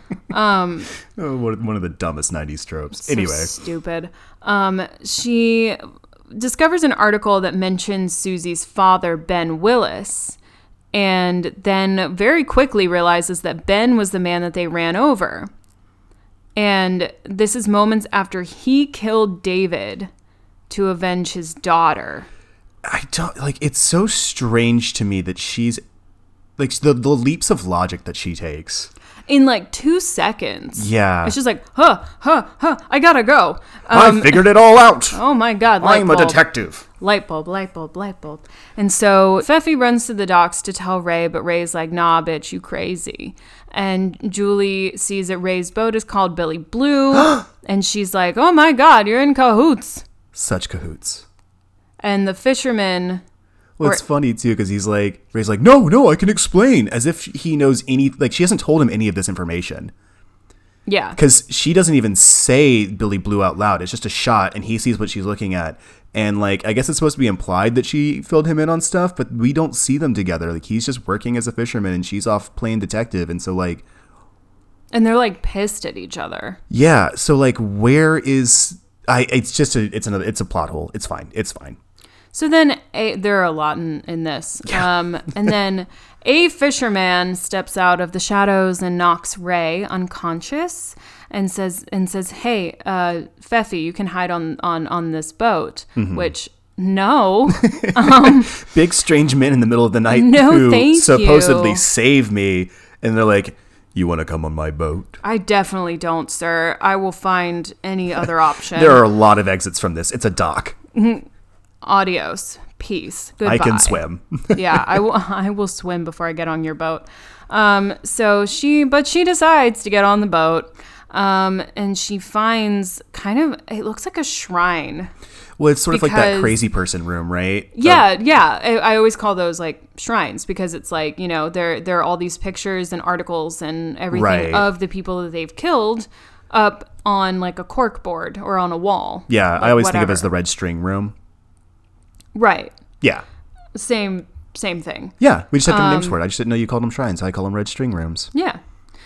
Oh, one one of the dumbest '90s tropes. So anyway, stupid. Um, she discovers an article that mentions Susie's father, Ben Willis, and then very quickly realizes that Ben was the man that they ran over. And this is moments after he killed David to avenge his daughter. I don't like. It's so strange to me that she's like the the leaps of logic that she takes. In like two seconds. Yeah. It's just like, huh, huh, huh, I gotta go. I um, figured it all out. Oh my god, I'm a detective. light bulb, light bulb, light bulb. And so Feffy runs to the docks to tell Ray, but Ray's like, nah, bitch, you crazy. And Julie sees that Ray's boat is called Billy Blue. and she's like, oh my God, you're in cahoots. Such cahoots. And the fisherman, Well, it's funny too because he's like, Ray's like, no, no, I can explain, as if he knows any. Like she hasn't told him any of this information Yeah. because she doesn't even say Billy Blue out loud. It's just a shot, and he sees what she's looking at, and like I guess it's supposed to be implied that she filled him in on stuff, but we don't see them together. Like he's just working as a fisherman, and she's off playing detective, and so like, And they're like pissed at each other. yeah, so like, where is I? It's just a, it's another, it's a plot hole. It's fine. It's fine. So then a, there are a lot in, in this. Um, and then a fisherman steps out of the shadows and knocks Ray unconscious and says and says, "Hey, uh, Feffy, you can hide on on on this boat." Mm-hmm. Which no, big strange men in the middle of the night No, who supposedly you. save me, and they're like, "You want to come on my boat?" I definitely don't, sir. I will find any other option. There are a lot of exits from this. It's a dock. Adios. Peace. Goodbye. I can swim. yeah, I will. I will swim before I get on your boat. Um, so she, but she decides to get on the boat, um, and she finds kind of. It looks like a shrine. well, it's sort of like that crazy person room, right? Yeah, yeah. I, I always call those like shrines because it's like you know there there are all these pictures and articles and everything Right. of the people that they've killed up on like a cork board or on a wall. Yeah, Like, I always think of it as the red string room. Right. Yeah. Same same thing. Yeah, we just have different Um, names for it. I just didn't know you called them shrines. I call them red string rooms. Yeah,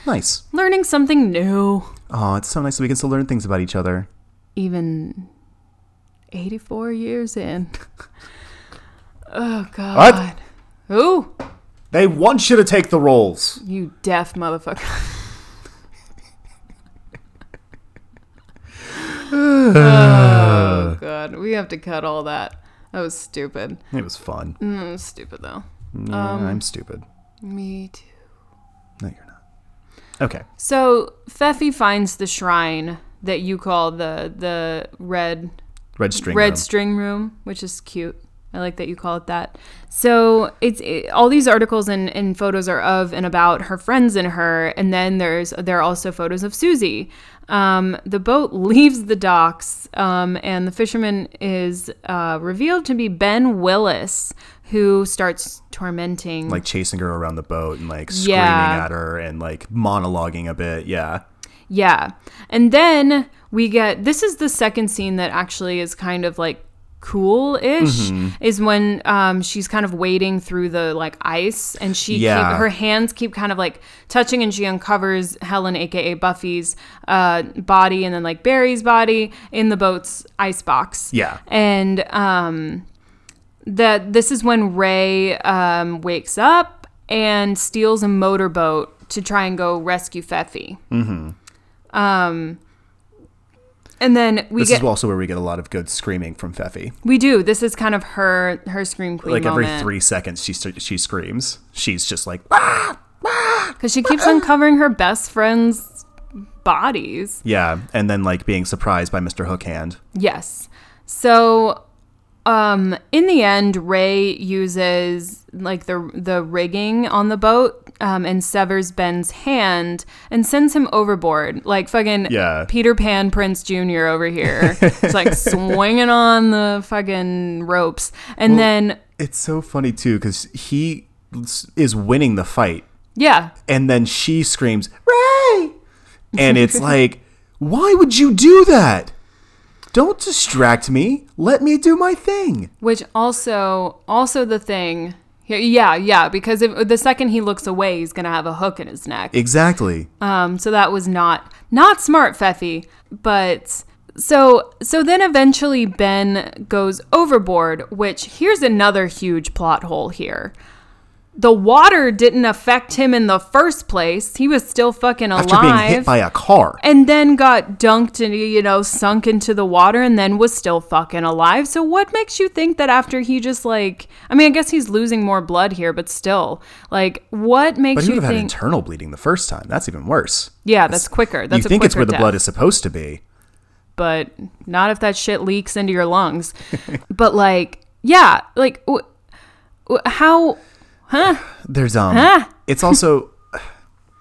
Nice. learning something new. Oh, it's so nice that we can still learn things about each other. even 84 years in. Oh God. Ooh, They want you to take the roles. you deaf motherfucker. oh God, we have to cut all that. That was stupid. It was fun. Mm, it was stupid though. Yeah, Um, I'm stupid. Me too. No, you're not. Okay. So Feffy finds the shrine that you call the the red Red string red room. string room, which is cute. I like that you call it that. So it's it, all these articles and, and photos are of and about her friends and her, and then there's there are also photos of Susie. Um, the boat leaves the docks, um, and the fisherman is uh, revealed to be Ben Willis, who starts tormenting like chasing her around the boat and like screaming Yeah. at her and like monologuing a bit. Yeah. Yeah. And then we get this is the second scene that actually is kind of like cool ish Mm-hmm. is when um, she's kind of wading through the like ice and she Yeah. keep, her hands keep kind of like touching and she uncovers Helen aka Buffy's uh, body and then like Barry's body in the boat's ice box. Yeah. And um that this is when Ray um, wakes up and steals a motorboat to try and go rescue Feffy. Mm-hmm. Um, and then we This get is also where we get a lot of good screaming from Feffy. we do. This is kind of her her scream queen Like every moment three seconds, she she screams. She's just like, "Ah!" because she keeps uncovering her best friends' bodies. yeah, and then like being surprised by Mr. Hookhand. Yes. So um in the end Ray uses like the the rigging on the boat um and severs Ben's hand and sends him overboard like fucking Yeah. Peter Pan Prinze Jr. over here. It's like swinging on the fucking ropes. And then It's so funny too because he is winning the fight, yeah, and then she screams, "Ray!" And it's like, why would you do that? Don't distract me. Let me do my thing. which also also the thing yeah, yeah, because if, the second he looks away, he's gonna have a hook in his neck. Exactly. Um, so that was not not smart, Feffy. But so so then eventually Ben goes overboard, which here's another huge plot hole here. The water didn't affect him in the first place. He was still fucking alive. After being hit by a car. and then got dunked and you know sunk into the water and then was still fucking alive so what makes you think that after he just like i mean i guess he's losing more blood here but still like what But makes he you would have had think internal bleeding the first time. That's even worse. yeah that's quicker that's you think it's where the blood is supposed to be. but not if that shit leaks into your lungs but like yeah like w- w- how huh There's um. Huh? It's also.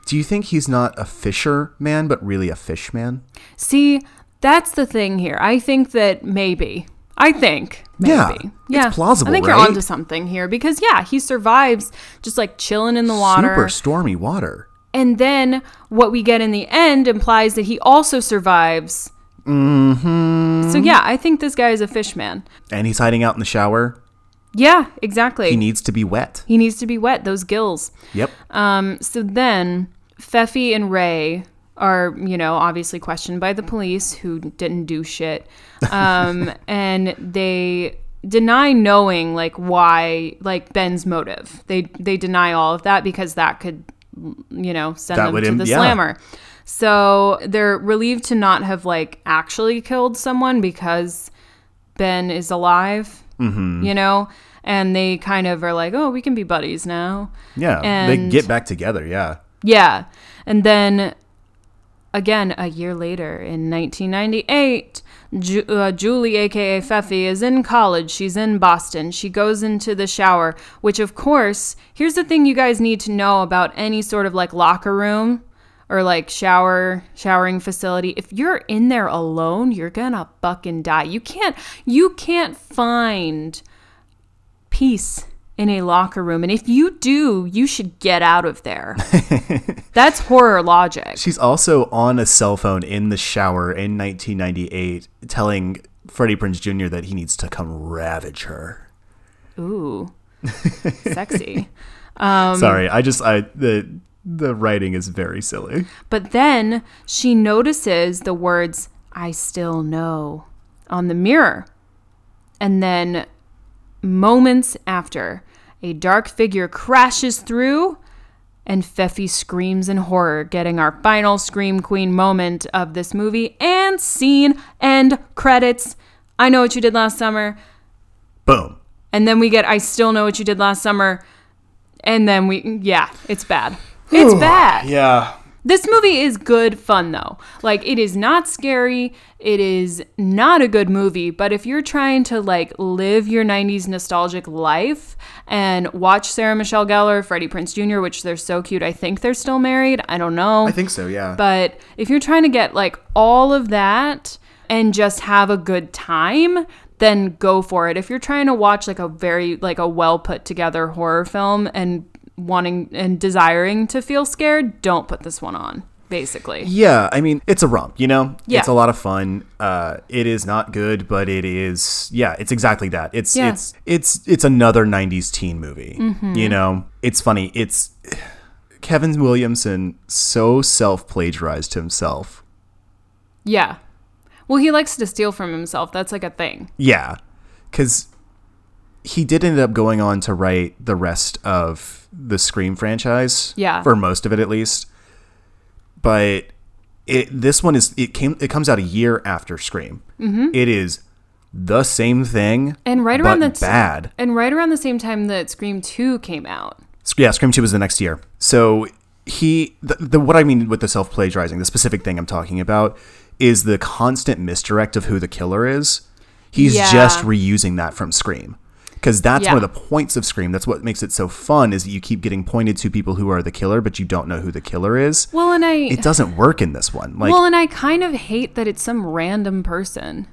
Do you think he's not a fisher man, but really a fish man? See, that's the thing here. I think that maybe. I think. Maybe. Yeah, it's yeah. plausible, I think right? you're onto something here because yeah, he survives I think you're right? onto something here because yeah, he survives just like chilling in the water. Super stormy water. And then what we get in the end implies that he also survives. Mm-hmm. So yeah, I think this guy is a fish man. And he's hiding out in the shower. Yeah, exactly. He needs to be wet. he needs to be wet. Those gills. Yep. Um, so then Feffy and Ray are, you know, obviously questioned by the police who didn't do shit. Um, and they deny knowing like why like Ben's motive. They they deny all of that because that could you know send That them to im- the yeah. slammer. So they're relieved to not have like actually killed someone because Ben is alive. Mm-hmm. You know, and they kind of are like, oh, we can be buddies now. Yeah. And- they get back together. Yeah. Yeah. And then again, a year later in 1998, Ju- uh, Julie, aka Feffy, is in college. She's in Boston. She goes into the shower, which, of course, here's the thing you guys need to know about any sort of like locker room or like shower showering facility if you're in there alone you're gonna fucking die you can't you can't find peace in a locker room. And if you do, you should get out of there. That's horror logic. She's also on a cell phone in the shower in 1998 telling Freddie Prinze Jr. that he needs to come ravage her. Ooh, sexy. Um, Sorry, I just I the the writing is very silly. But then she notices the words, I still know, on the mirror. And then moments after, a dark figure crashes through, and Feffy screams in horror, getting our final Scream Queen moment of this movie and scene and credits. I know what you did last summer. Boom. And then we get I still know what you did last summer. And then we, yeah, it's bad. It's bad. Yeah. This movie is good fun though. Like it is not scary. It is not a good movie, but if you're trying to like live your 90s nostalgic life and watch Sarah Michelle Gellar, Freddie Prinze Jr., which they're so cute. I think they're still married. I don't know. I think so, yeah. But if you're trying to get like all of that and just have a good time, then go for it. If you're trying to watch like a very like a well put together horror film and wanting and desiring to feel scared, don't put this one on. Basically. yeah, I mean, it's a romp, you know? Yeah. It's a lot of fun. Uh it is not good, but it is yeah, it's exactly that. It's Yeah. it's it's it's another 90s teen movie. You know? It's funny. It's Kevin Williamson so self-plagiarized himself. Yeah. Well, he likes to steal from himself. That's like a thing. Yeah, because he did end up going on to write the rest of the Scream franchise. Yeah. for most of it at least. But it this one is it came it comes out a year after Scream. Mm-hmm. is the same thing, And right around the bad. and right around the same time that Scream 2 came out. Yeah, Scream Two was the next year. So he the, the what I mean with the self plagiarizing, the specific thing I'm talking about is the constant misdirect of who the killer is. He's Yeah. just reusing that from Scream. Because that's one of the points of Scream. That's what makes it so fun is that you keep getting pointed to people who are the killer, but you don't know who the killer is. Well, and I It doesn't work in this one. Like, Well, and I kind of hate that it's some random person.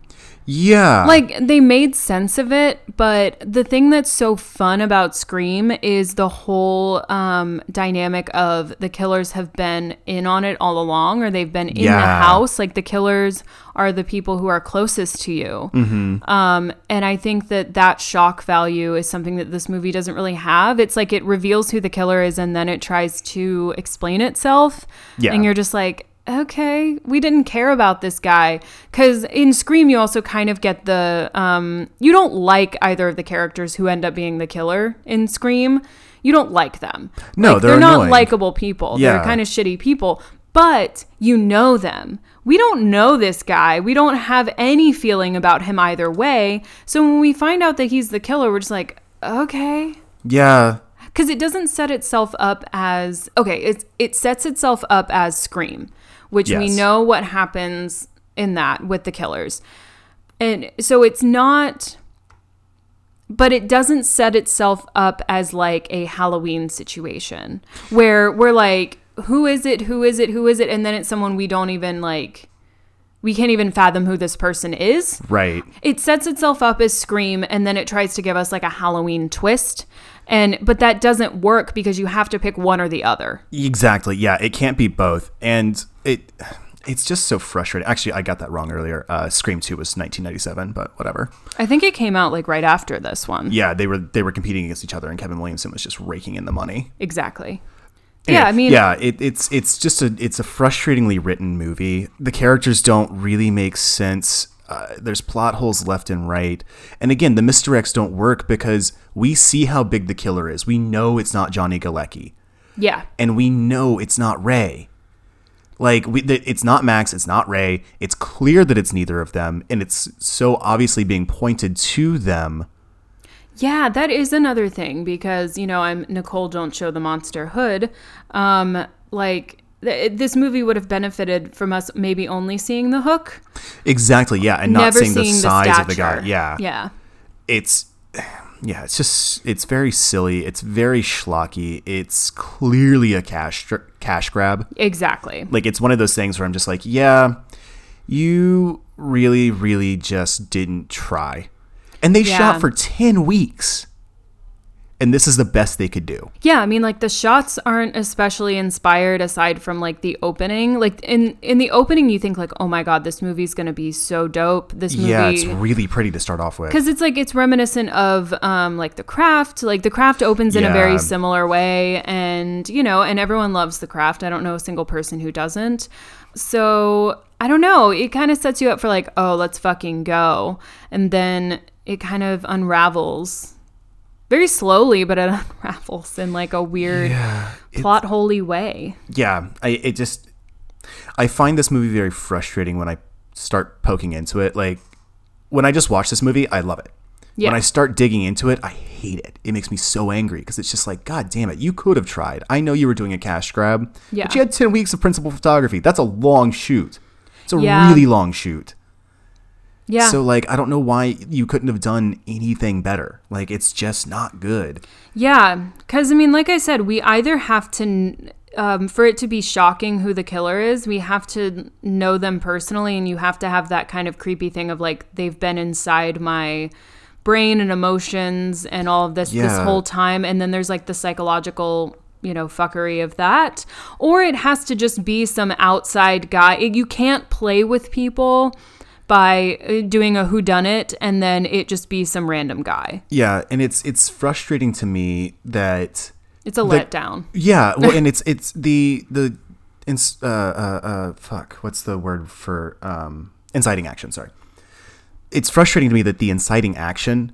Yeah, Like they made sense of it, but the thing that's so fun about Scream is the whole um, dynamic of the killers have been in on it all along, or they've been in the house. Like the killers are the people who are closest to you. Mm-hmm. Um, and I think that that shock value is something that this movie doesn't really have. It's like it reveals who the killer is, and then it tries to explain itself. Yeah. And you're just like, okay, we didn't care about this guy. Because in Scream, you also kind of get the, um, you don't like either of the characters who end up being the killer in Scream. You don't like them. No, Like, they're not likable people. Yeah. They're kind of shitty people. But you know them. We don't know this guy. We don't have any feeling about him either way. So when we find out that he's the killer, we're just like, okay yeah, because it doesn't set itself up as okay it, it sets itself up as scream which we know what happens in that with the killers and so it's not but it doesn't set itself up as like a halloween situation where we're like who is it who is it who is it and then it's someone we don't even like we can't even fathom who this person is. Right. It sets itself up as Scream and then it tries to give us like a Halloween twist. And but that doesn't work because you have to pick one or the other. Exactly. Yeah, it can't be both. And it it's just so frustrating. Actually, I got that wrong earlier. Uh, Scream 2 was 1997, but whatever. I think it came out like right after this one. Yeah, they were they were competing against each other and Kevin Williamson was just raking in the money. Exactly. Anyway, yeah, I mean yeah, it, it's it's just a it's a frustratingly written movie. The characters don't really make sense. Uh, there's plot holes left and right, and again, the misdirects don't work because we see how big the killer is. We know it's not Johnny Galecki, Yeah. and we know it's not Ray. Like we, it's not Max, it's not Ray. It's clear that it's neither of them, and it's so obviously being pointed to them. Yeah, that is another thing because, you know, I'm Nicole Don't Show the Monster Hood. Um, like, th- this movie would have benefited from us maybe only seeing the hook, Exactly, yeah, and not seeing the seeing the, size stature. of the guy. Yeah, Yeah. it's yeah, it's just it's very silly. It's very schlocky. It's clearly a cash cash grab. Exactly. Like it's one of those things where I'm just like, yeah, you really, really just didn't try. And they Yeah. shot for ten weeks, and this is the best they could do. Yeah, I mean like the shots aren't especially inspired aside from like the opening. Like in in the opening you think like, "Oh my god, this movie's going to be so dope." This movie Yeah, it's really pretty to start off with. because it's like it's reminiscent of um like the craft like the craft opens in a very similar way and you know and everyone loves the craft i don't know a single person who doesn't so i don't know it kind of sets you up for like oh let's fucking go and then it kind of unravels very slowly but it unravels in like a weird plot holy way yeah, I it just I find this movie very frustrating when I start poking into it. Like when I just watch this movie, I love it. Yeah. When I start digging into it, I hate it. It makes me so angry because it's just like, God damn it, you could have tried. I know you were doing a cash grab, Yeah. but you had ten weeks of principal photography. That's a long shoot. It's a Yeah. really long shoot. Yeah So like, I don't know why you couldn't have done anything better. Like, it's just not good. Yeah, because I mean, like I said, we either have to, um, for it to be shocking who the killer is, we have to know them personally, and you have to have that kind of creepy thing of like they've been inside my brain and emotions and all of this this whole time, and then there's like the psychological. You know, fuckery of that. Or it has to just be some outside guy. You can't play with people by uh, doing a whodunit and then it just be some random guy. Yeah, and it's it's frustrating to me that It's a The- letdown. Yeah, well, and it's it's the the uh, uh, uh, fuck, what's the word for um, inciting action? Sorry, it's frustrating to me that the inciting action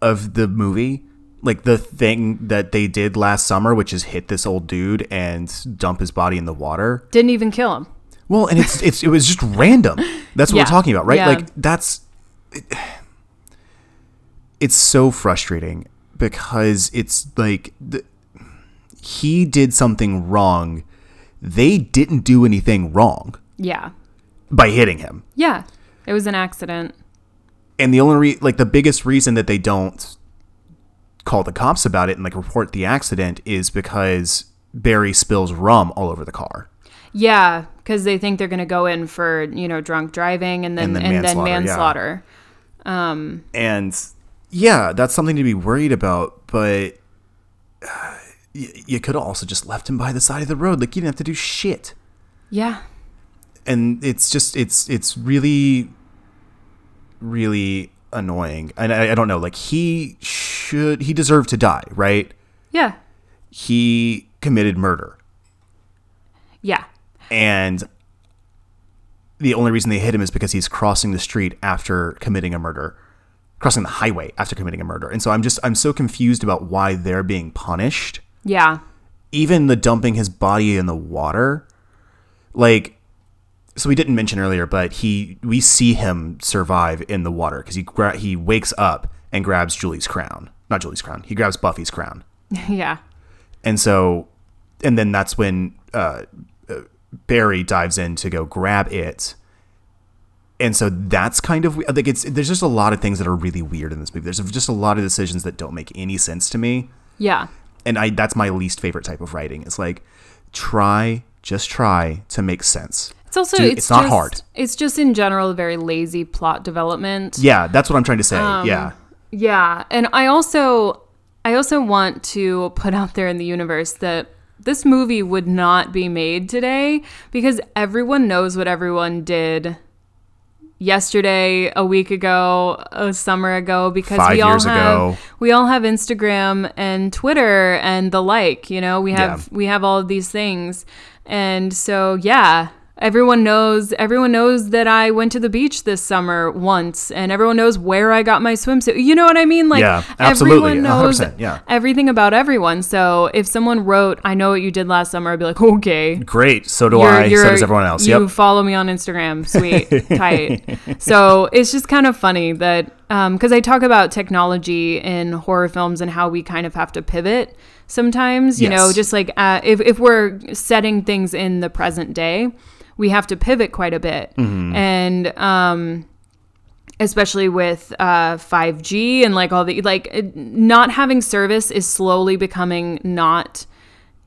of the movie, like the thing that they did last summer, which is hit this old dude and dump his body in the water. Didn't even kill him. Well, and it's it's it was just random. That's what Yeah. we're talking about, right? Yeah. Like that's it, it's so frustrating because it's like the, he did something wrong. They didn't do anything wrong Yeah. by hitting him. Yeah. It was an accident. And the only re- like the biggest reason that they don't call the cops about it and like report the accident is because Barry spills rum all over the car. Yeah, because they think they're going to go in for, you know, drunk driving and then And and then then manslaughter, yeah. manslaughter. And yeah, that's something to be worried about, but uh, y- you could have also just left him by the side of the road. Like you didn't have to do shit. Yeah. And it's just it's it's really really annoying. And I, I don't know, like he should he deserved to die, right? Yeah. He committed murder. Yeah. And the only reason they hit him is because he's crossing the street after committing a murder, crossing the highway after committing a murder. And so I'm just I'm so confused about why they're being punished. Yeah. Even the dumping his body in the water, like so we didn't mention earlier, but he we see him survive in the water because he gra- he wakes up and grabs Julie's crown, not Julie's crown. He grabs Buffy's crown. yeah. And so, and then that's when uh, uh, Barry dives in to go grab it. And so that's kind of like it's there's just a lot of things that are really weird in this movie. There's just a lot of decisions that don't make any sense to me, Yeah. and I that's my least favorite type of writing. It's like try just try to make sense. It's also Dude, it's, it's not just- hard. It's just in general a very lazy plot development. Yeah, that's what I'm trying to say. Um, yeah. Yeah, and I also I also want to put out there in the universe that this movie would not be made today because everyone knows what everyone did yesterday, a week ago, a summer ago because Five we all years have ago. we all have Instagram and Twitter and the like, you know, we have Yeah. we have all of these things. And so yeah, everyone knows everyone knows that I went to the beach this summer once and everyone knows where I got my swimsuit. You know what I mean? Like Yeah, absolutely. everyone knows 100%, yeah. everything about everyone. So if someone wrote, I know what you did last summer, I'd be like, okay. Great. So do I. So does everyone else. You Yep. follow me on Instagram. Sweet. Tight. So it's just kind of funny that, because I talk about technology in horror films and how we kind of have to pivot sometimes, you know, just like uh, if, if we're setting things in the present day, we have to pivot quite a bit. Mm-hmm. And, um, especially with uh, 5G and like all the like not having service is slowly becoming not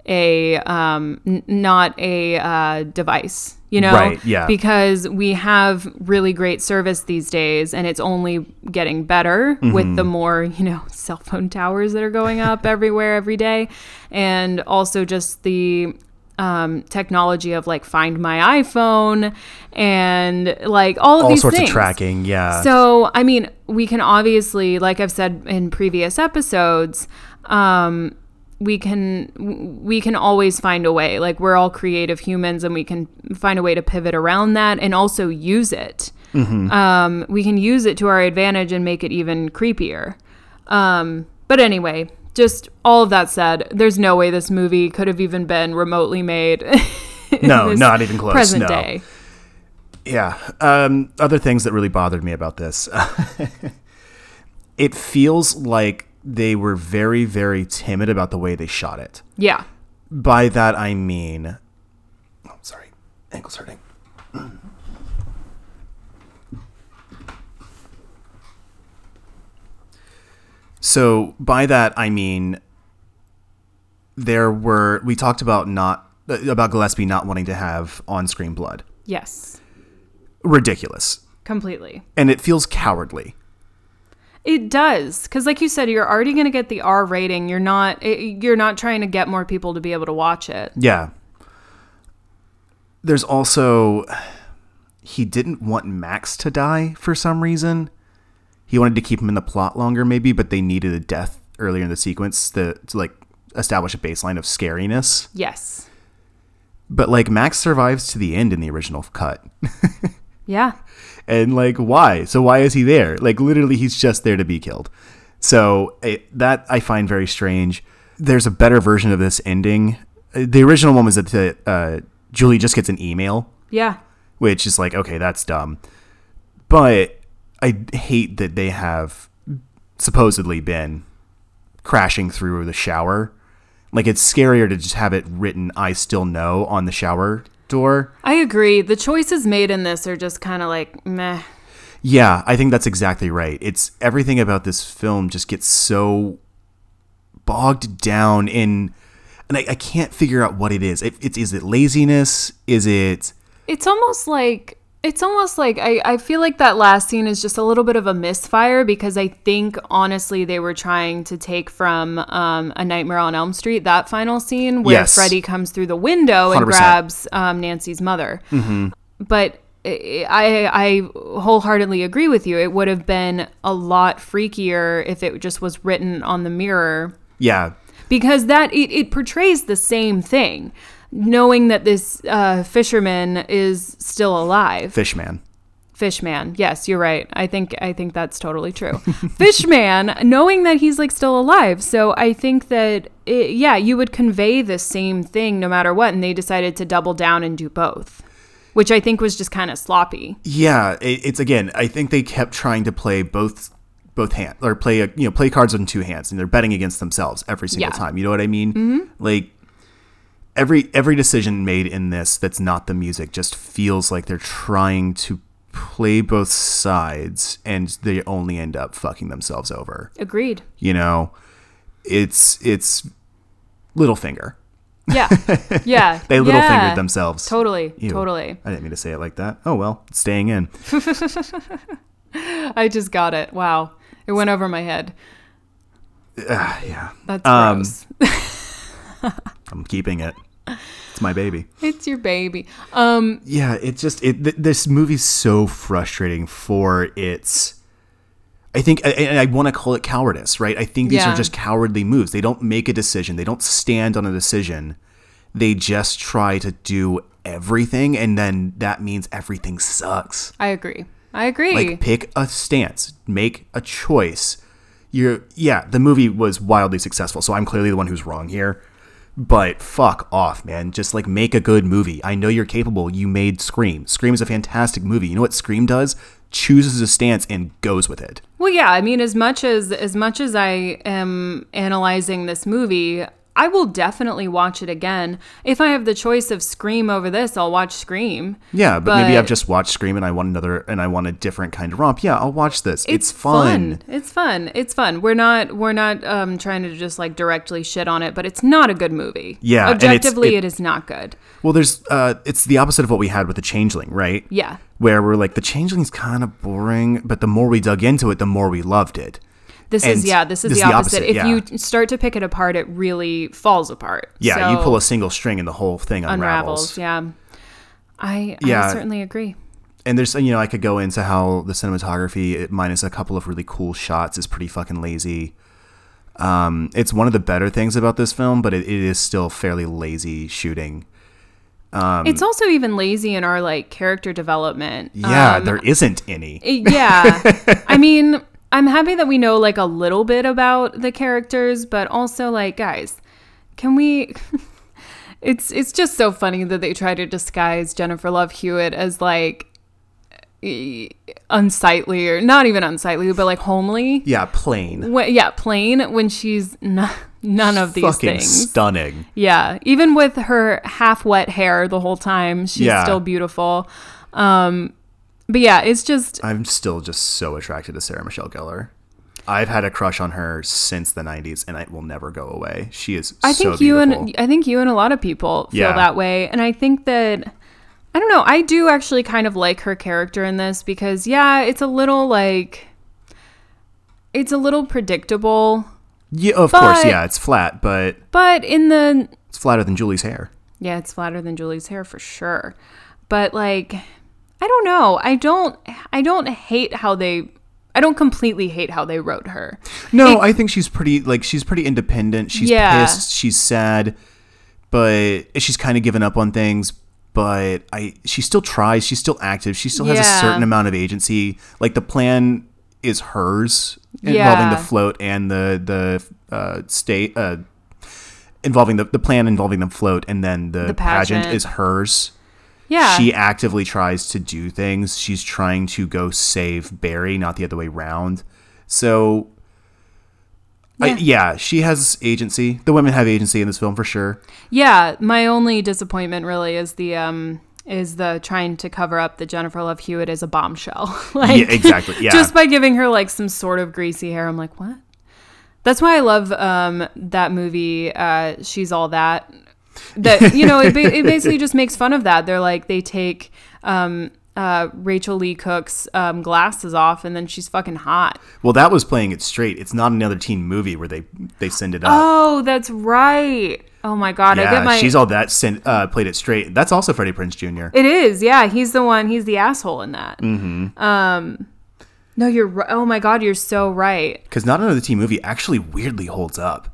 a um n- not a uh, device you know Right, yeah. because we have really great service these days and it's only getting better with Mm-hmm. the more you know cell phone towers that are going up everywhere every day and also just the um, technology of like find my iphone and like all of All these sorts things of tracking. Yeah. so, I mean, we can obviously, like I've said in previous episodes, um, we can we can always find a way. Like we're all creative humans, and we can find a way to pivot around that, and also use it. Um, we can use it to our advantage and make it even creepier. Um, but anyway, just all of that said, there's no way this movie could have even been remotely made. No, not even close, Present no. day. Yeah. Um, other things that really bothered me about this. it feels like they were very, very timid about the way they shot it. Yeah. By that I mean, oh, sorry, ankle's hurting. So by that I mean, there were we talked about not about Gillespie not wanting to have on-screen blood. Yes. Ridiculous, Completely. and it feels cowardly. It does, because like you said, you're already going to get the R rating. You're not. It, you're not trying to get more people to be able to watch it. Yeah. There's also he didn't want Max to die for some reason. He wanted to keep him in the plot longer maybe, but they needed a death earlier in the sequence to, to like establish a baseline of scariness. Yes. But like Max survives to the end in the original cut. Yeah. and like why? So why is he there? Like literally he's just there to be killed. So it, that I find very strange. There's a better version of this ending. The original one was that the, uh, Julie just gets an email Yeah. which is like okay that's dumb but i hate that they have supposedly been crashing through the shower. Like it's scarier to just have it written i still know on the shower door. I agree. The choices made in this are just kind of like meh. yeah i think that's exactly right. It's everything about this film just gets so bogged down in and i, I can't figure out what it is. It, it's is it laziness? Is it It's almost like it's almost like I, I feel like that last scene is just a little bit of a misfire because I think honestly they were trying to take from um, a Nightmare on Elm Street that final scene where Yes. Freddy comes through the window and 100%. grabs um, Nancy's mother. But I, I I wholeheartedly agree with you. It would have been a lot freakier if it just was written on the mirror yeah because that it, it portrays the same thing knowing that this uh, fisherman is still alive fishman fishman yes you're right i think i think that's totally true fishman knowing that he's like still alive so i think that it, yeah you would convey the same thing no matter what and they decided to double down and do both which i think was just kind of sloppy Yeah, it, it's again. I think they kept trying to play both both hands or play a, you know play cards on two hands, and they're betting against themselves every single Yeah. time. You know what I mean? Like every every decision made in this that's not the music just feels like they're trying to play both sides, and they only end up fucking themselves over. agreed You know, it's it's Littlefinger. Yeah. Yeah. They little yeah. fingered themselves. Totally. Ew. Totally. I didn't mean to say it like that. Oh well, it's staying in. I just got it. Wow. It went over my head. Ah, yeah, That's Um, gross. I'm keeping it. It's my baby. it's your baby. Um Yeah, it just it th- this movie's so frustrating for its. I think, and I want to call it cowardice, right? I think these Yeah. are just cowardly moves. They don't make a decision. They don't stand on a decision. They just try to do everything, and then that means everything sucks. I agree. I agree. Like, pick a stance, make a choice. You're, yeah, the movie was wildly successful, so I'm clearly the one who's wrong here. But fuck off, man. Just like make a good movie. I know you're capable. You made Scream. Scream is a fantastic movie. You know what Scream does? Chooses a stance and goes with it. Well, yeah, I mean, as much as as much as I am analyzing this movie, I will definitely watch it again. If I have the choice of Scream over this, I'll watch Scream. Yeah, but, maybe I've just watched Scream and I want another and I want a different kind of romp. Yeah, I'll watch this. It's, fun. It's fun. It's fun. We're not we're not um, trying to just like directly shit on it, but it's not a good movie. Yeah, objectively, it- it is not good. Well, there's uh it's the opposite of what we had with the Changeling, right? Yeah. Where we're like the Changeling's kind of boring, but the more we dug into it, the more we loved it. This And is yeah. This is this the opposite. opposite, If yeah. you start to pick it apart, it really falls apart. Yeah, you pull a single string and the whole thing unravels. unravels. Yeah. I Yeah. I certainly agree. And there's you know I could go into how the cinematography, it, minus a couple of really cool shots, is pretty fucking lazy. Um, it's one of the better things about this film, but it, it is still fairly lazy shooting. Um, it's also even lazy in our like character development. Yeah, Um, there isn't any. yeah. I mean, I'm happy that we know like a little bit about the characters, but also like guys, can we It's it's just so funny that they try to disguise Jennifer Love Hewitt as like unsightly or not even unsightly, but like homely. Yeah, plain. When, yeah, plain when she's n- none of these fucking things. stunning. Yeah, even with her half wet hair the whole time, she's Yeah. still beautiful. Um, but yeah, it's just I'm still just so attracted to Sarah Michelle Gellar. I've had a crush on her since the 90s, and it will never go away. She is. I so think you and I think you and a lot of people feel Yeah. that way, and I think that I don't know. I do actually kind of like her character in this because yeah, it's a little like it's a little predictable, yeah, of course, yeah, it's flat, but but in the it's flatter than Julie's hair. Yeah, it's flatter than Julie's hair for sure. But like I don't know. I don't I don't hate how they I don't completely hate how they wrote her. No, It- I think she's pretty like she's pretty independent. She's Yeah. pissed, she's sad, but she's kind of given up on things. But I, she still tries. She's still active. She still has a certain amount of agency. Like the plan is hers, involving Yeah. the float and the the uh, state. Uh, involving the, the plan involving the float and then the, The pageant. pageant. is hers. Yeah. She actively tries to do things. She's trying to go save Barry, not the other way round. So, I- Yeah. yeah, she has agency. The women have agency in this film for sure. yeah, my only disappointment really is the um is the trying to cover up that Jennifer Love Hewitt is a bombshell. like yeah, exactly. Yeah. just by giving her like some sort of greasy hair. I'm like, what? That's why I love um, that movie. Uh, She's all that. That you know, it, ba- it basically just makes fun of that. They're like they take um, uh, Rachael Leigh Cook's um, glasses off, and then she's fucking hot. well, that was playing it straight. It's not another teen movie where they they send it up. Oh, that's right. Oh my god, I yeah, get my. she's all that. Sent, uh, played it straight. That's also Freddie Prinze Jr. It is, yeah. He's the one. He's the asshole in that. Mm-hmm. Um, no, you're. Oh my god, you're so right. Because not another teen movie actually weirdly holds up.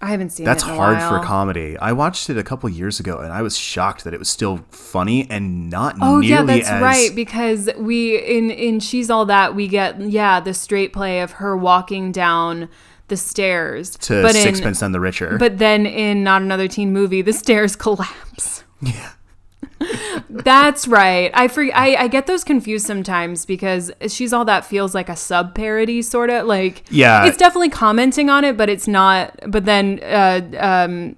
I haven't seen. That's it in a hard for comedy. I watched it a couple years ago, and I was shocked that it was still funny and not Oh nearly yeah, that's as right. Because we in in she's all that we get yeah the straight play of her walking down the stairs to but in, Sixpence None the Richer. But then in not another teen movie, the stairs collapse. yeah. That's right. I, for, I I get those confused sometimes because she's all that feels like a sub parody sort of like Yeah. It's definitely commenting on it, but it's not. But then uh, um,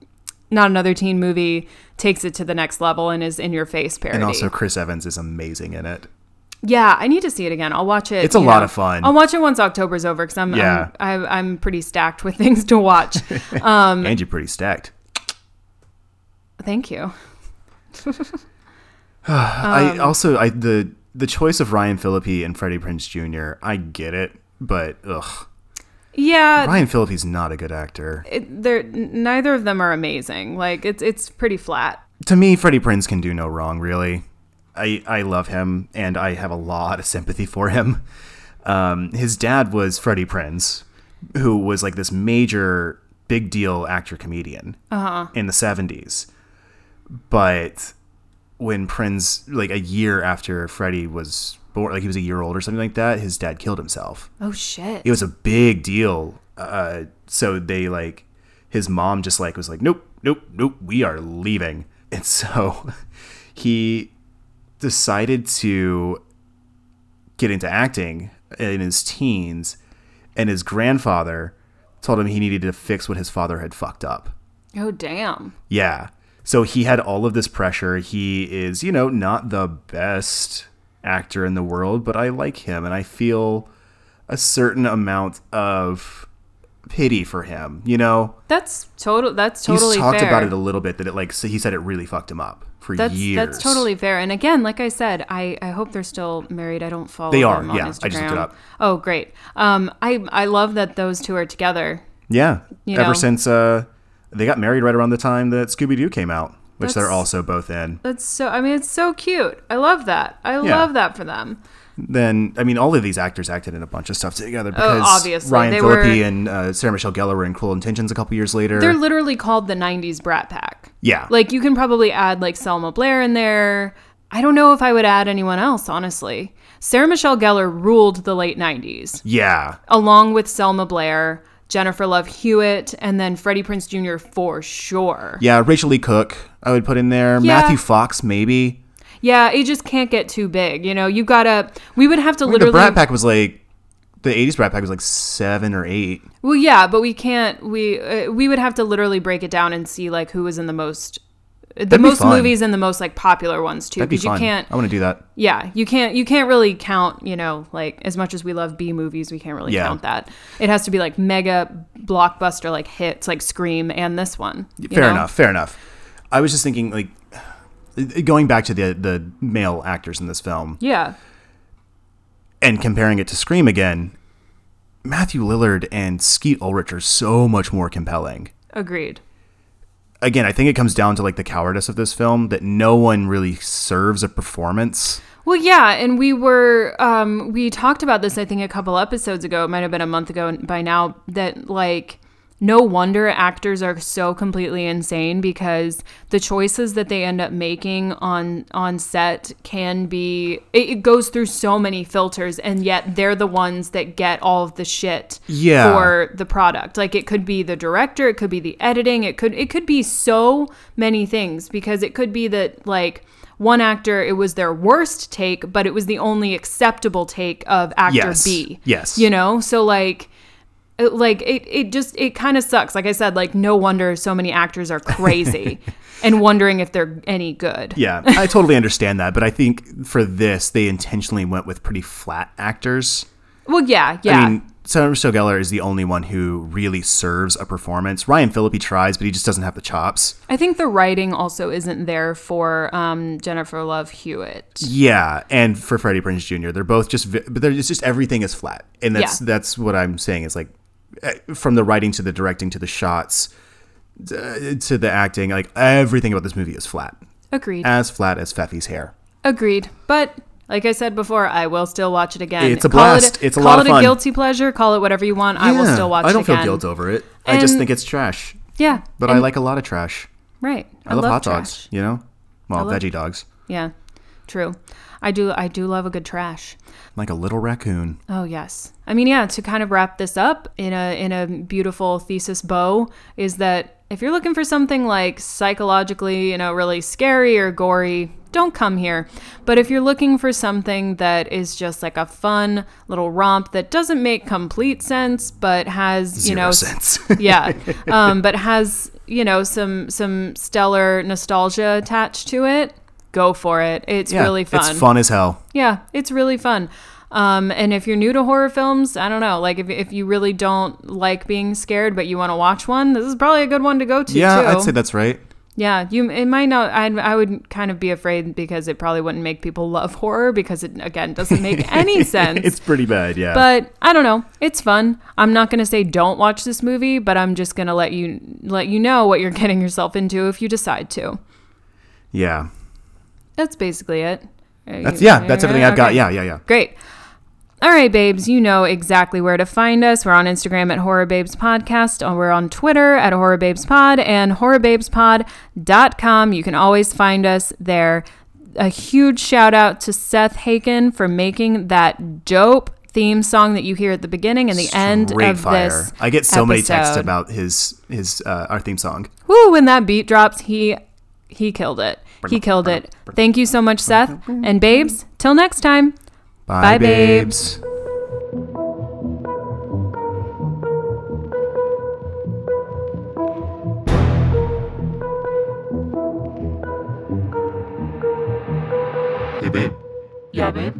not another teen movie takes it to the next level and is in your face parody. And also, Chris Evans is amazing in it. Yeah, I need to see it again. I'll watch it. It's a lot of fun. I'll watch it once October's over because I'm, Yeah. I'm I'm I'm pretty stacked with things to watch. Um, and you're pretty stacked. Thank you. I Um, also I the the choice of Ryan Phillippe and Freddie Prinze Jr. I get it, but ugh, Yeah, Ryan Phillippe's not a good actor. it, they're neither of them are amazing. Like it's it's pretty flat. To me, Freddie Prinze can do no wrong. Really, I I love him and I have a lot of sympathy for him. Um, his dad was Freddie Prinze, who was like this major big deal actor comedian in the seventies, but when Prinze, like a year after Freddie was born, like he was a year old or something like that, his dad killed himself. Oh shit. It was a big deal. Uh, so they like, his mom just like was like, nope, nope, nope, we are leaving. And so he decided to get into acting in his teens, and his grandfather told him he needed to fix what his father had fucked up. oh damn. Yeah. So he had all of this pressure. He is, you know, not the best actor in the world, but I like him and I feel a certain amount of pity for him, you know? That's total. That's totally He's talked fair. about it a little bit that it like so he said it really fucked him up for That's years. that's totally fair. And again, like I said, I, I hope they're still married. I don't follow They are, them on yeah. Instagram. I just looked it up. Oh, great. Um, I I love that those two are together. Yeah. You Ever know? since uh they got married right around the time that Scooby Doo came out, which they're also both in. That's so. I mean, it's so cute. I love that. I Yeah. love that for them. then I mean all of these actors acted in a bunch of stuff together because Oh, obviously. Ryan They Phillippe were- and uh, Sarah Michelle Gellar were in Cruel Intentions a couple years later. They're literally called the '90s Brat Pack. yeah, Like you can probably add like Selma Blair in there. I don't know if I would add anyone else, honestly. Sarah Michelle Gellar ruled the late '90s, yeah, along with Selma Blair, Jennifer Love Hewitt, and then Freddie Prinze Jr. for sure. yeah. Rachael Leigh Cook, I would put in there. Yeah. Matthew Fox, maybe. Yeah, it just can't get too big. You know, you gotta. We would have to I mean, literally. the Brat Pack was like the '80s Brat Pack was like seven or eight. Well, yeah, but we can't. We uh, we would have to literally break it down and see like who was in the most. The That'd most movies and the most like popular ones too, because you can't. I want to do that. Yeah, you can't. You can't really count. You know, like as much as we love B movies, we can't really Yeah. count that. It has to be like mega blockbuster like hits, like Scream and this one. Fair know? enough. Fair enough. I was just thinking, like, going back to the the male actors in this film Yeah, and comparing it to Scream again. Matthew Lillard and Skeet Ulrich are so much more compelling. agreed. Again, I think it comes down to like the cowardice of this film that no one really serves a performance. Well, yeah, and we were um, we talked about this I think a couple episodes ago. It might have been a month ago by now. That like no wonder actors are so completely insane because the choices that they end up making on on set can be it, it goes through so many filters, and yet they're the ones that get all of the shit Yeah. for the product. Like it could be the director, it could be the editing, it could it could be so many things because it could be that like one actor it was their worst take, but it was the only acceptable take of actor Yes. B. Yes. You know? So like it, like it, it just it kind of sucks. Like I said, like no wonder so many actors are crazy and wondering if they're any good. Yeah, I totally understand that, but I think for this they intentionally went with pretty flat actors. Well, yeah, yeah. I mean, Sarah Michelle Gellar is the only one who really serves a performance. Ryan Phillippe tries, but he just doesn't have the chops. I think the writing also isn't there for um, Jennifer Love Hewitt. Yeah, and for Freddie Prinze Jr., they're both just, but they're it's just everything is flat, and that's Yeah. that's what I'm saying is like, Eh, from the writing to the directing to the shots to the acting, like everything about this movie is flat, Agreed. as flat as Feffy's hair. Agreed. But like I said before, I will still watch it again. It's a Call it blast. It's a lot of fun. Call it a guilty pleasure. Call it whatever you want. I will still watch it I don't it again. feel guilt over it. I just think it's trash, Yeah. but I like a lot of trash. right. I, love, hot trash. dogs. You know, well, love- veggie dogs, Yeah. True. I do. I do love a good trash. like a little raccoon. Oh yes. I mean, yeah. To kind of wrap this up in a in a beautiful thesis bow is that if you're looking for something like psychologically, you know, really scary or gory, don't come here. But if you're looking for something that is just like a fun little romp that doesn't make complete sense, but has you Zero know, sense. yeah, um, but has you know some some stellar nostalgia attached to it, go for it. It's yeah, really fun. It's fun as hell. Yeah, it's really fun. Um, and if you're new to horror films, I don't know, like if, if you really don't like being scared, but you want to watch one, this is probably a good one to go to Yeah, too. I'd say that's right. Yeah, you it might not. I I would kind of be afraid because it probably wouldn't make people love horror because it again doesn't make any sense. It's pretty bad, yeah. but I don't know. It's fun. I'm not going to say don't watch this movie, but I'm just going to let you let you know what you're getting yourself into if you decide to. yeah. That's basically it. That's yeah, that's everything I've got. Yeah, yeah, yeah. Great. All right, babes, you know exactly where to find us. We're on Instagram at Horror Babes Podcast. We're on Twitter at Horror Babes Pod and horrorbabespod.com. You can always find us there. A huge shout out to Seth Haken for making that dope theme song that you hear at the beginning and the end of fire. this. I get so many texts about his his uh, our theme song. Woo, when that beat drops, he he killed it. He killed it. Thank you so much, Seth. And babes, till next time. Bye, Bye, babes. babes. Hey babe. Yeah, babe.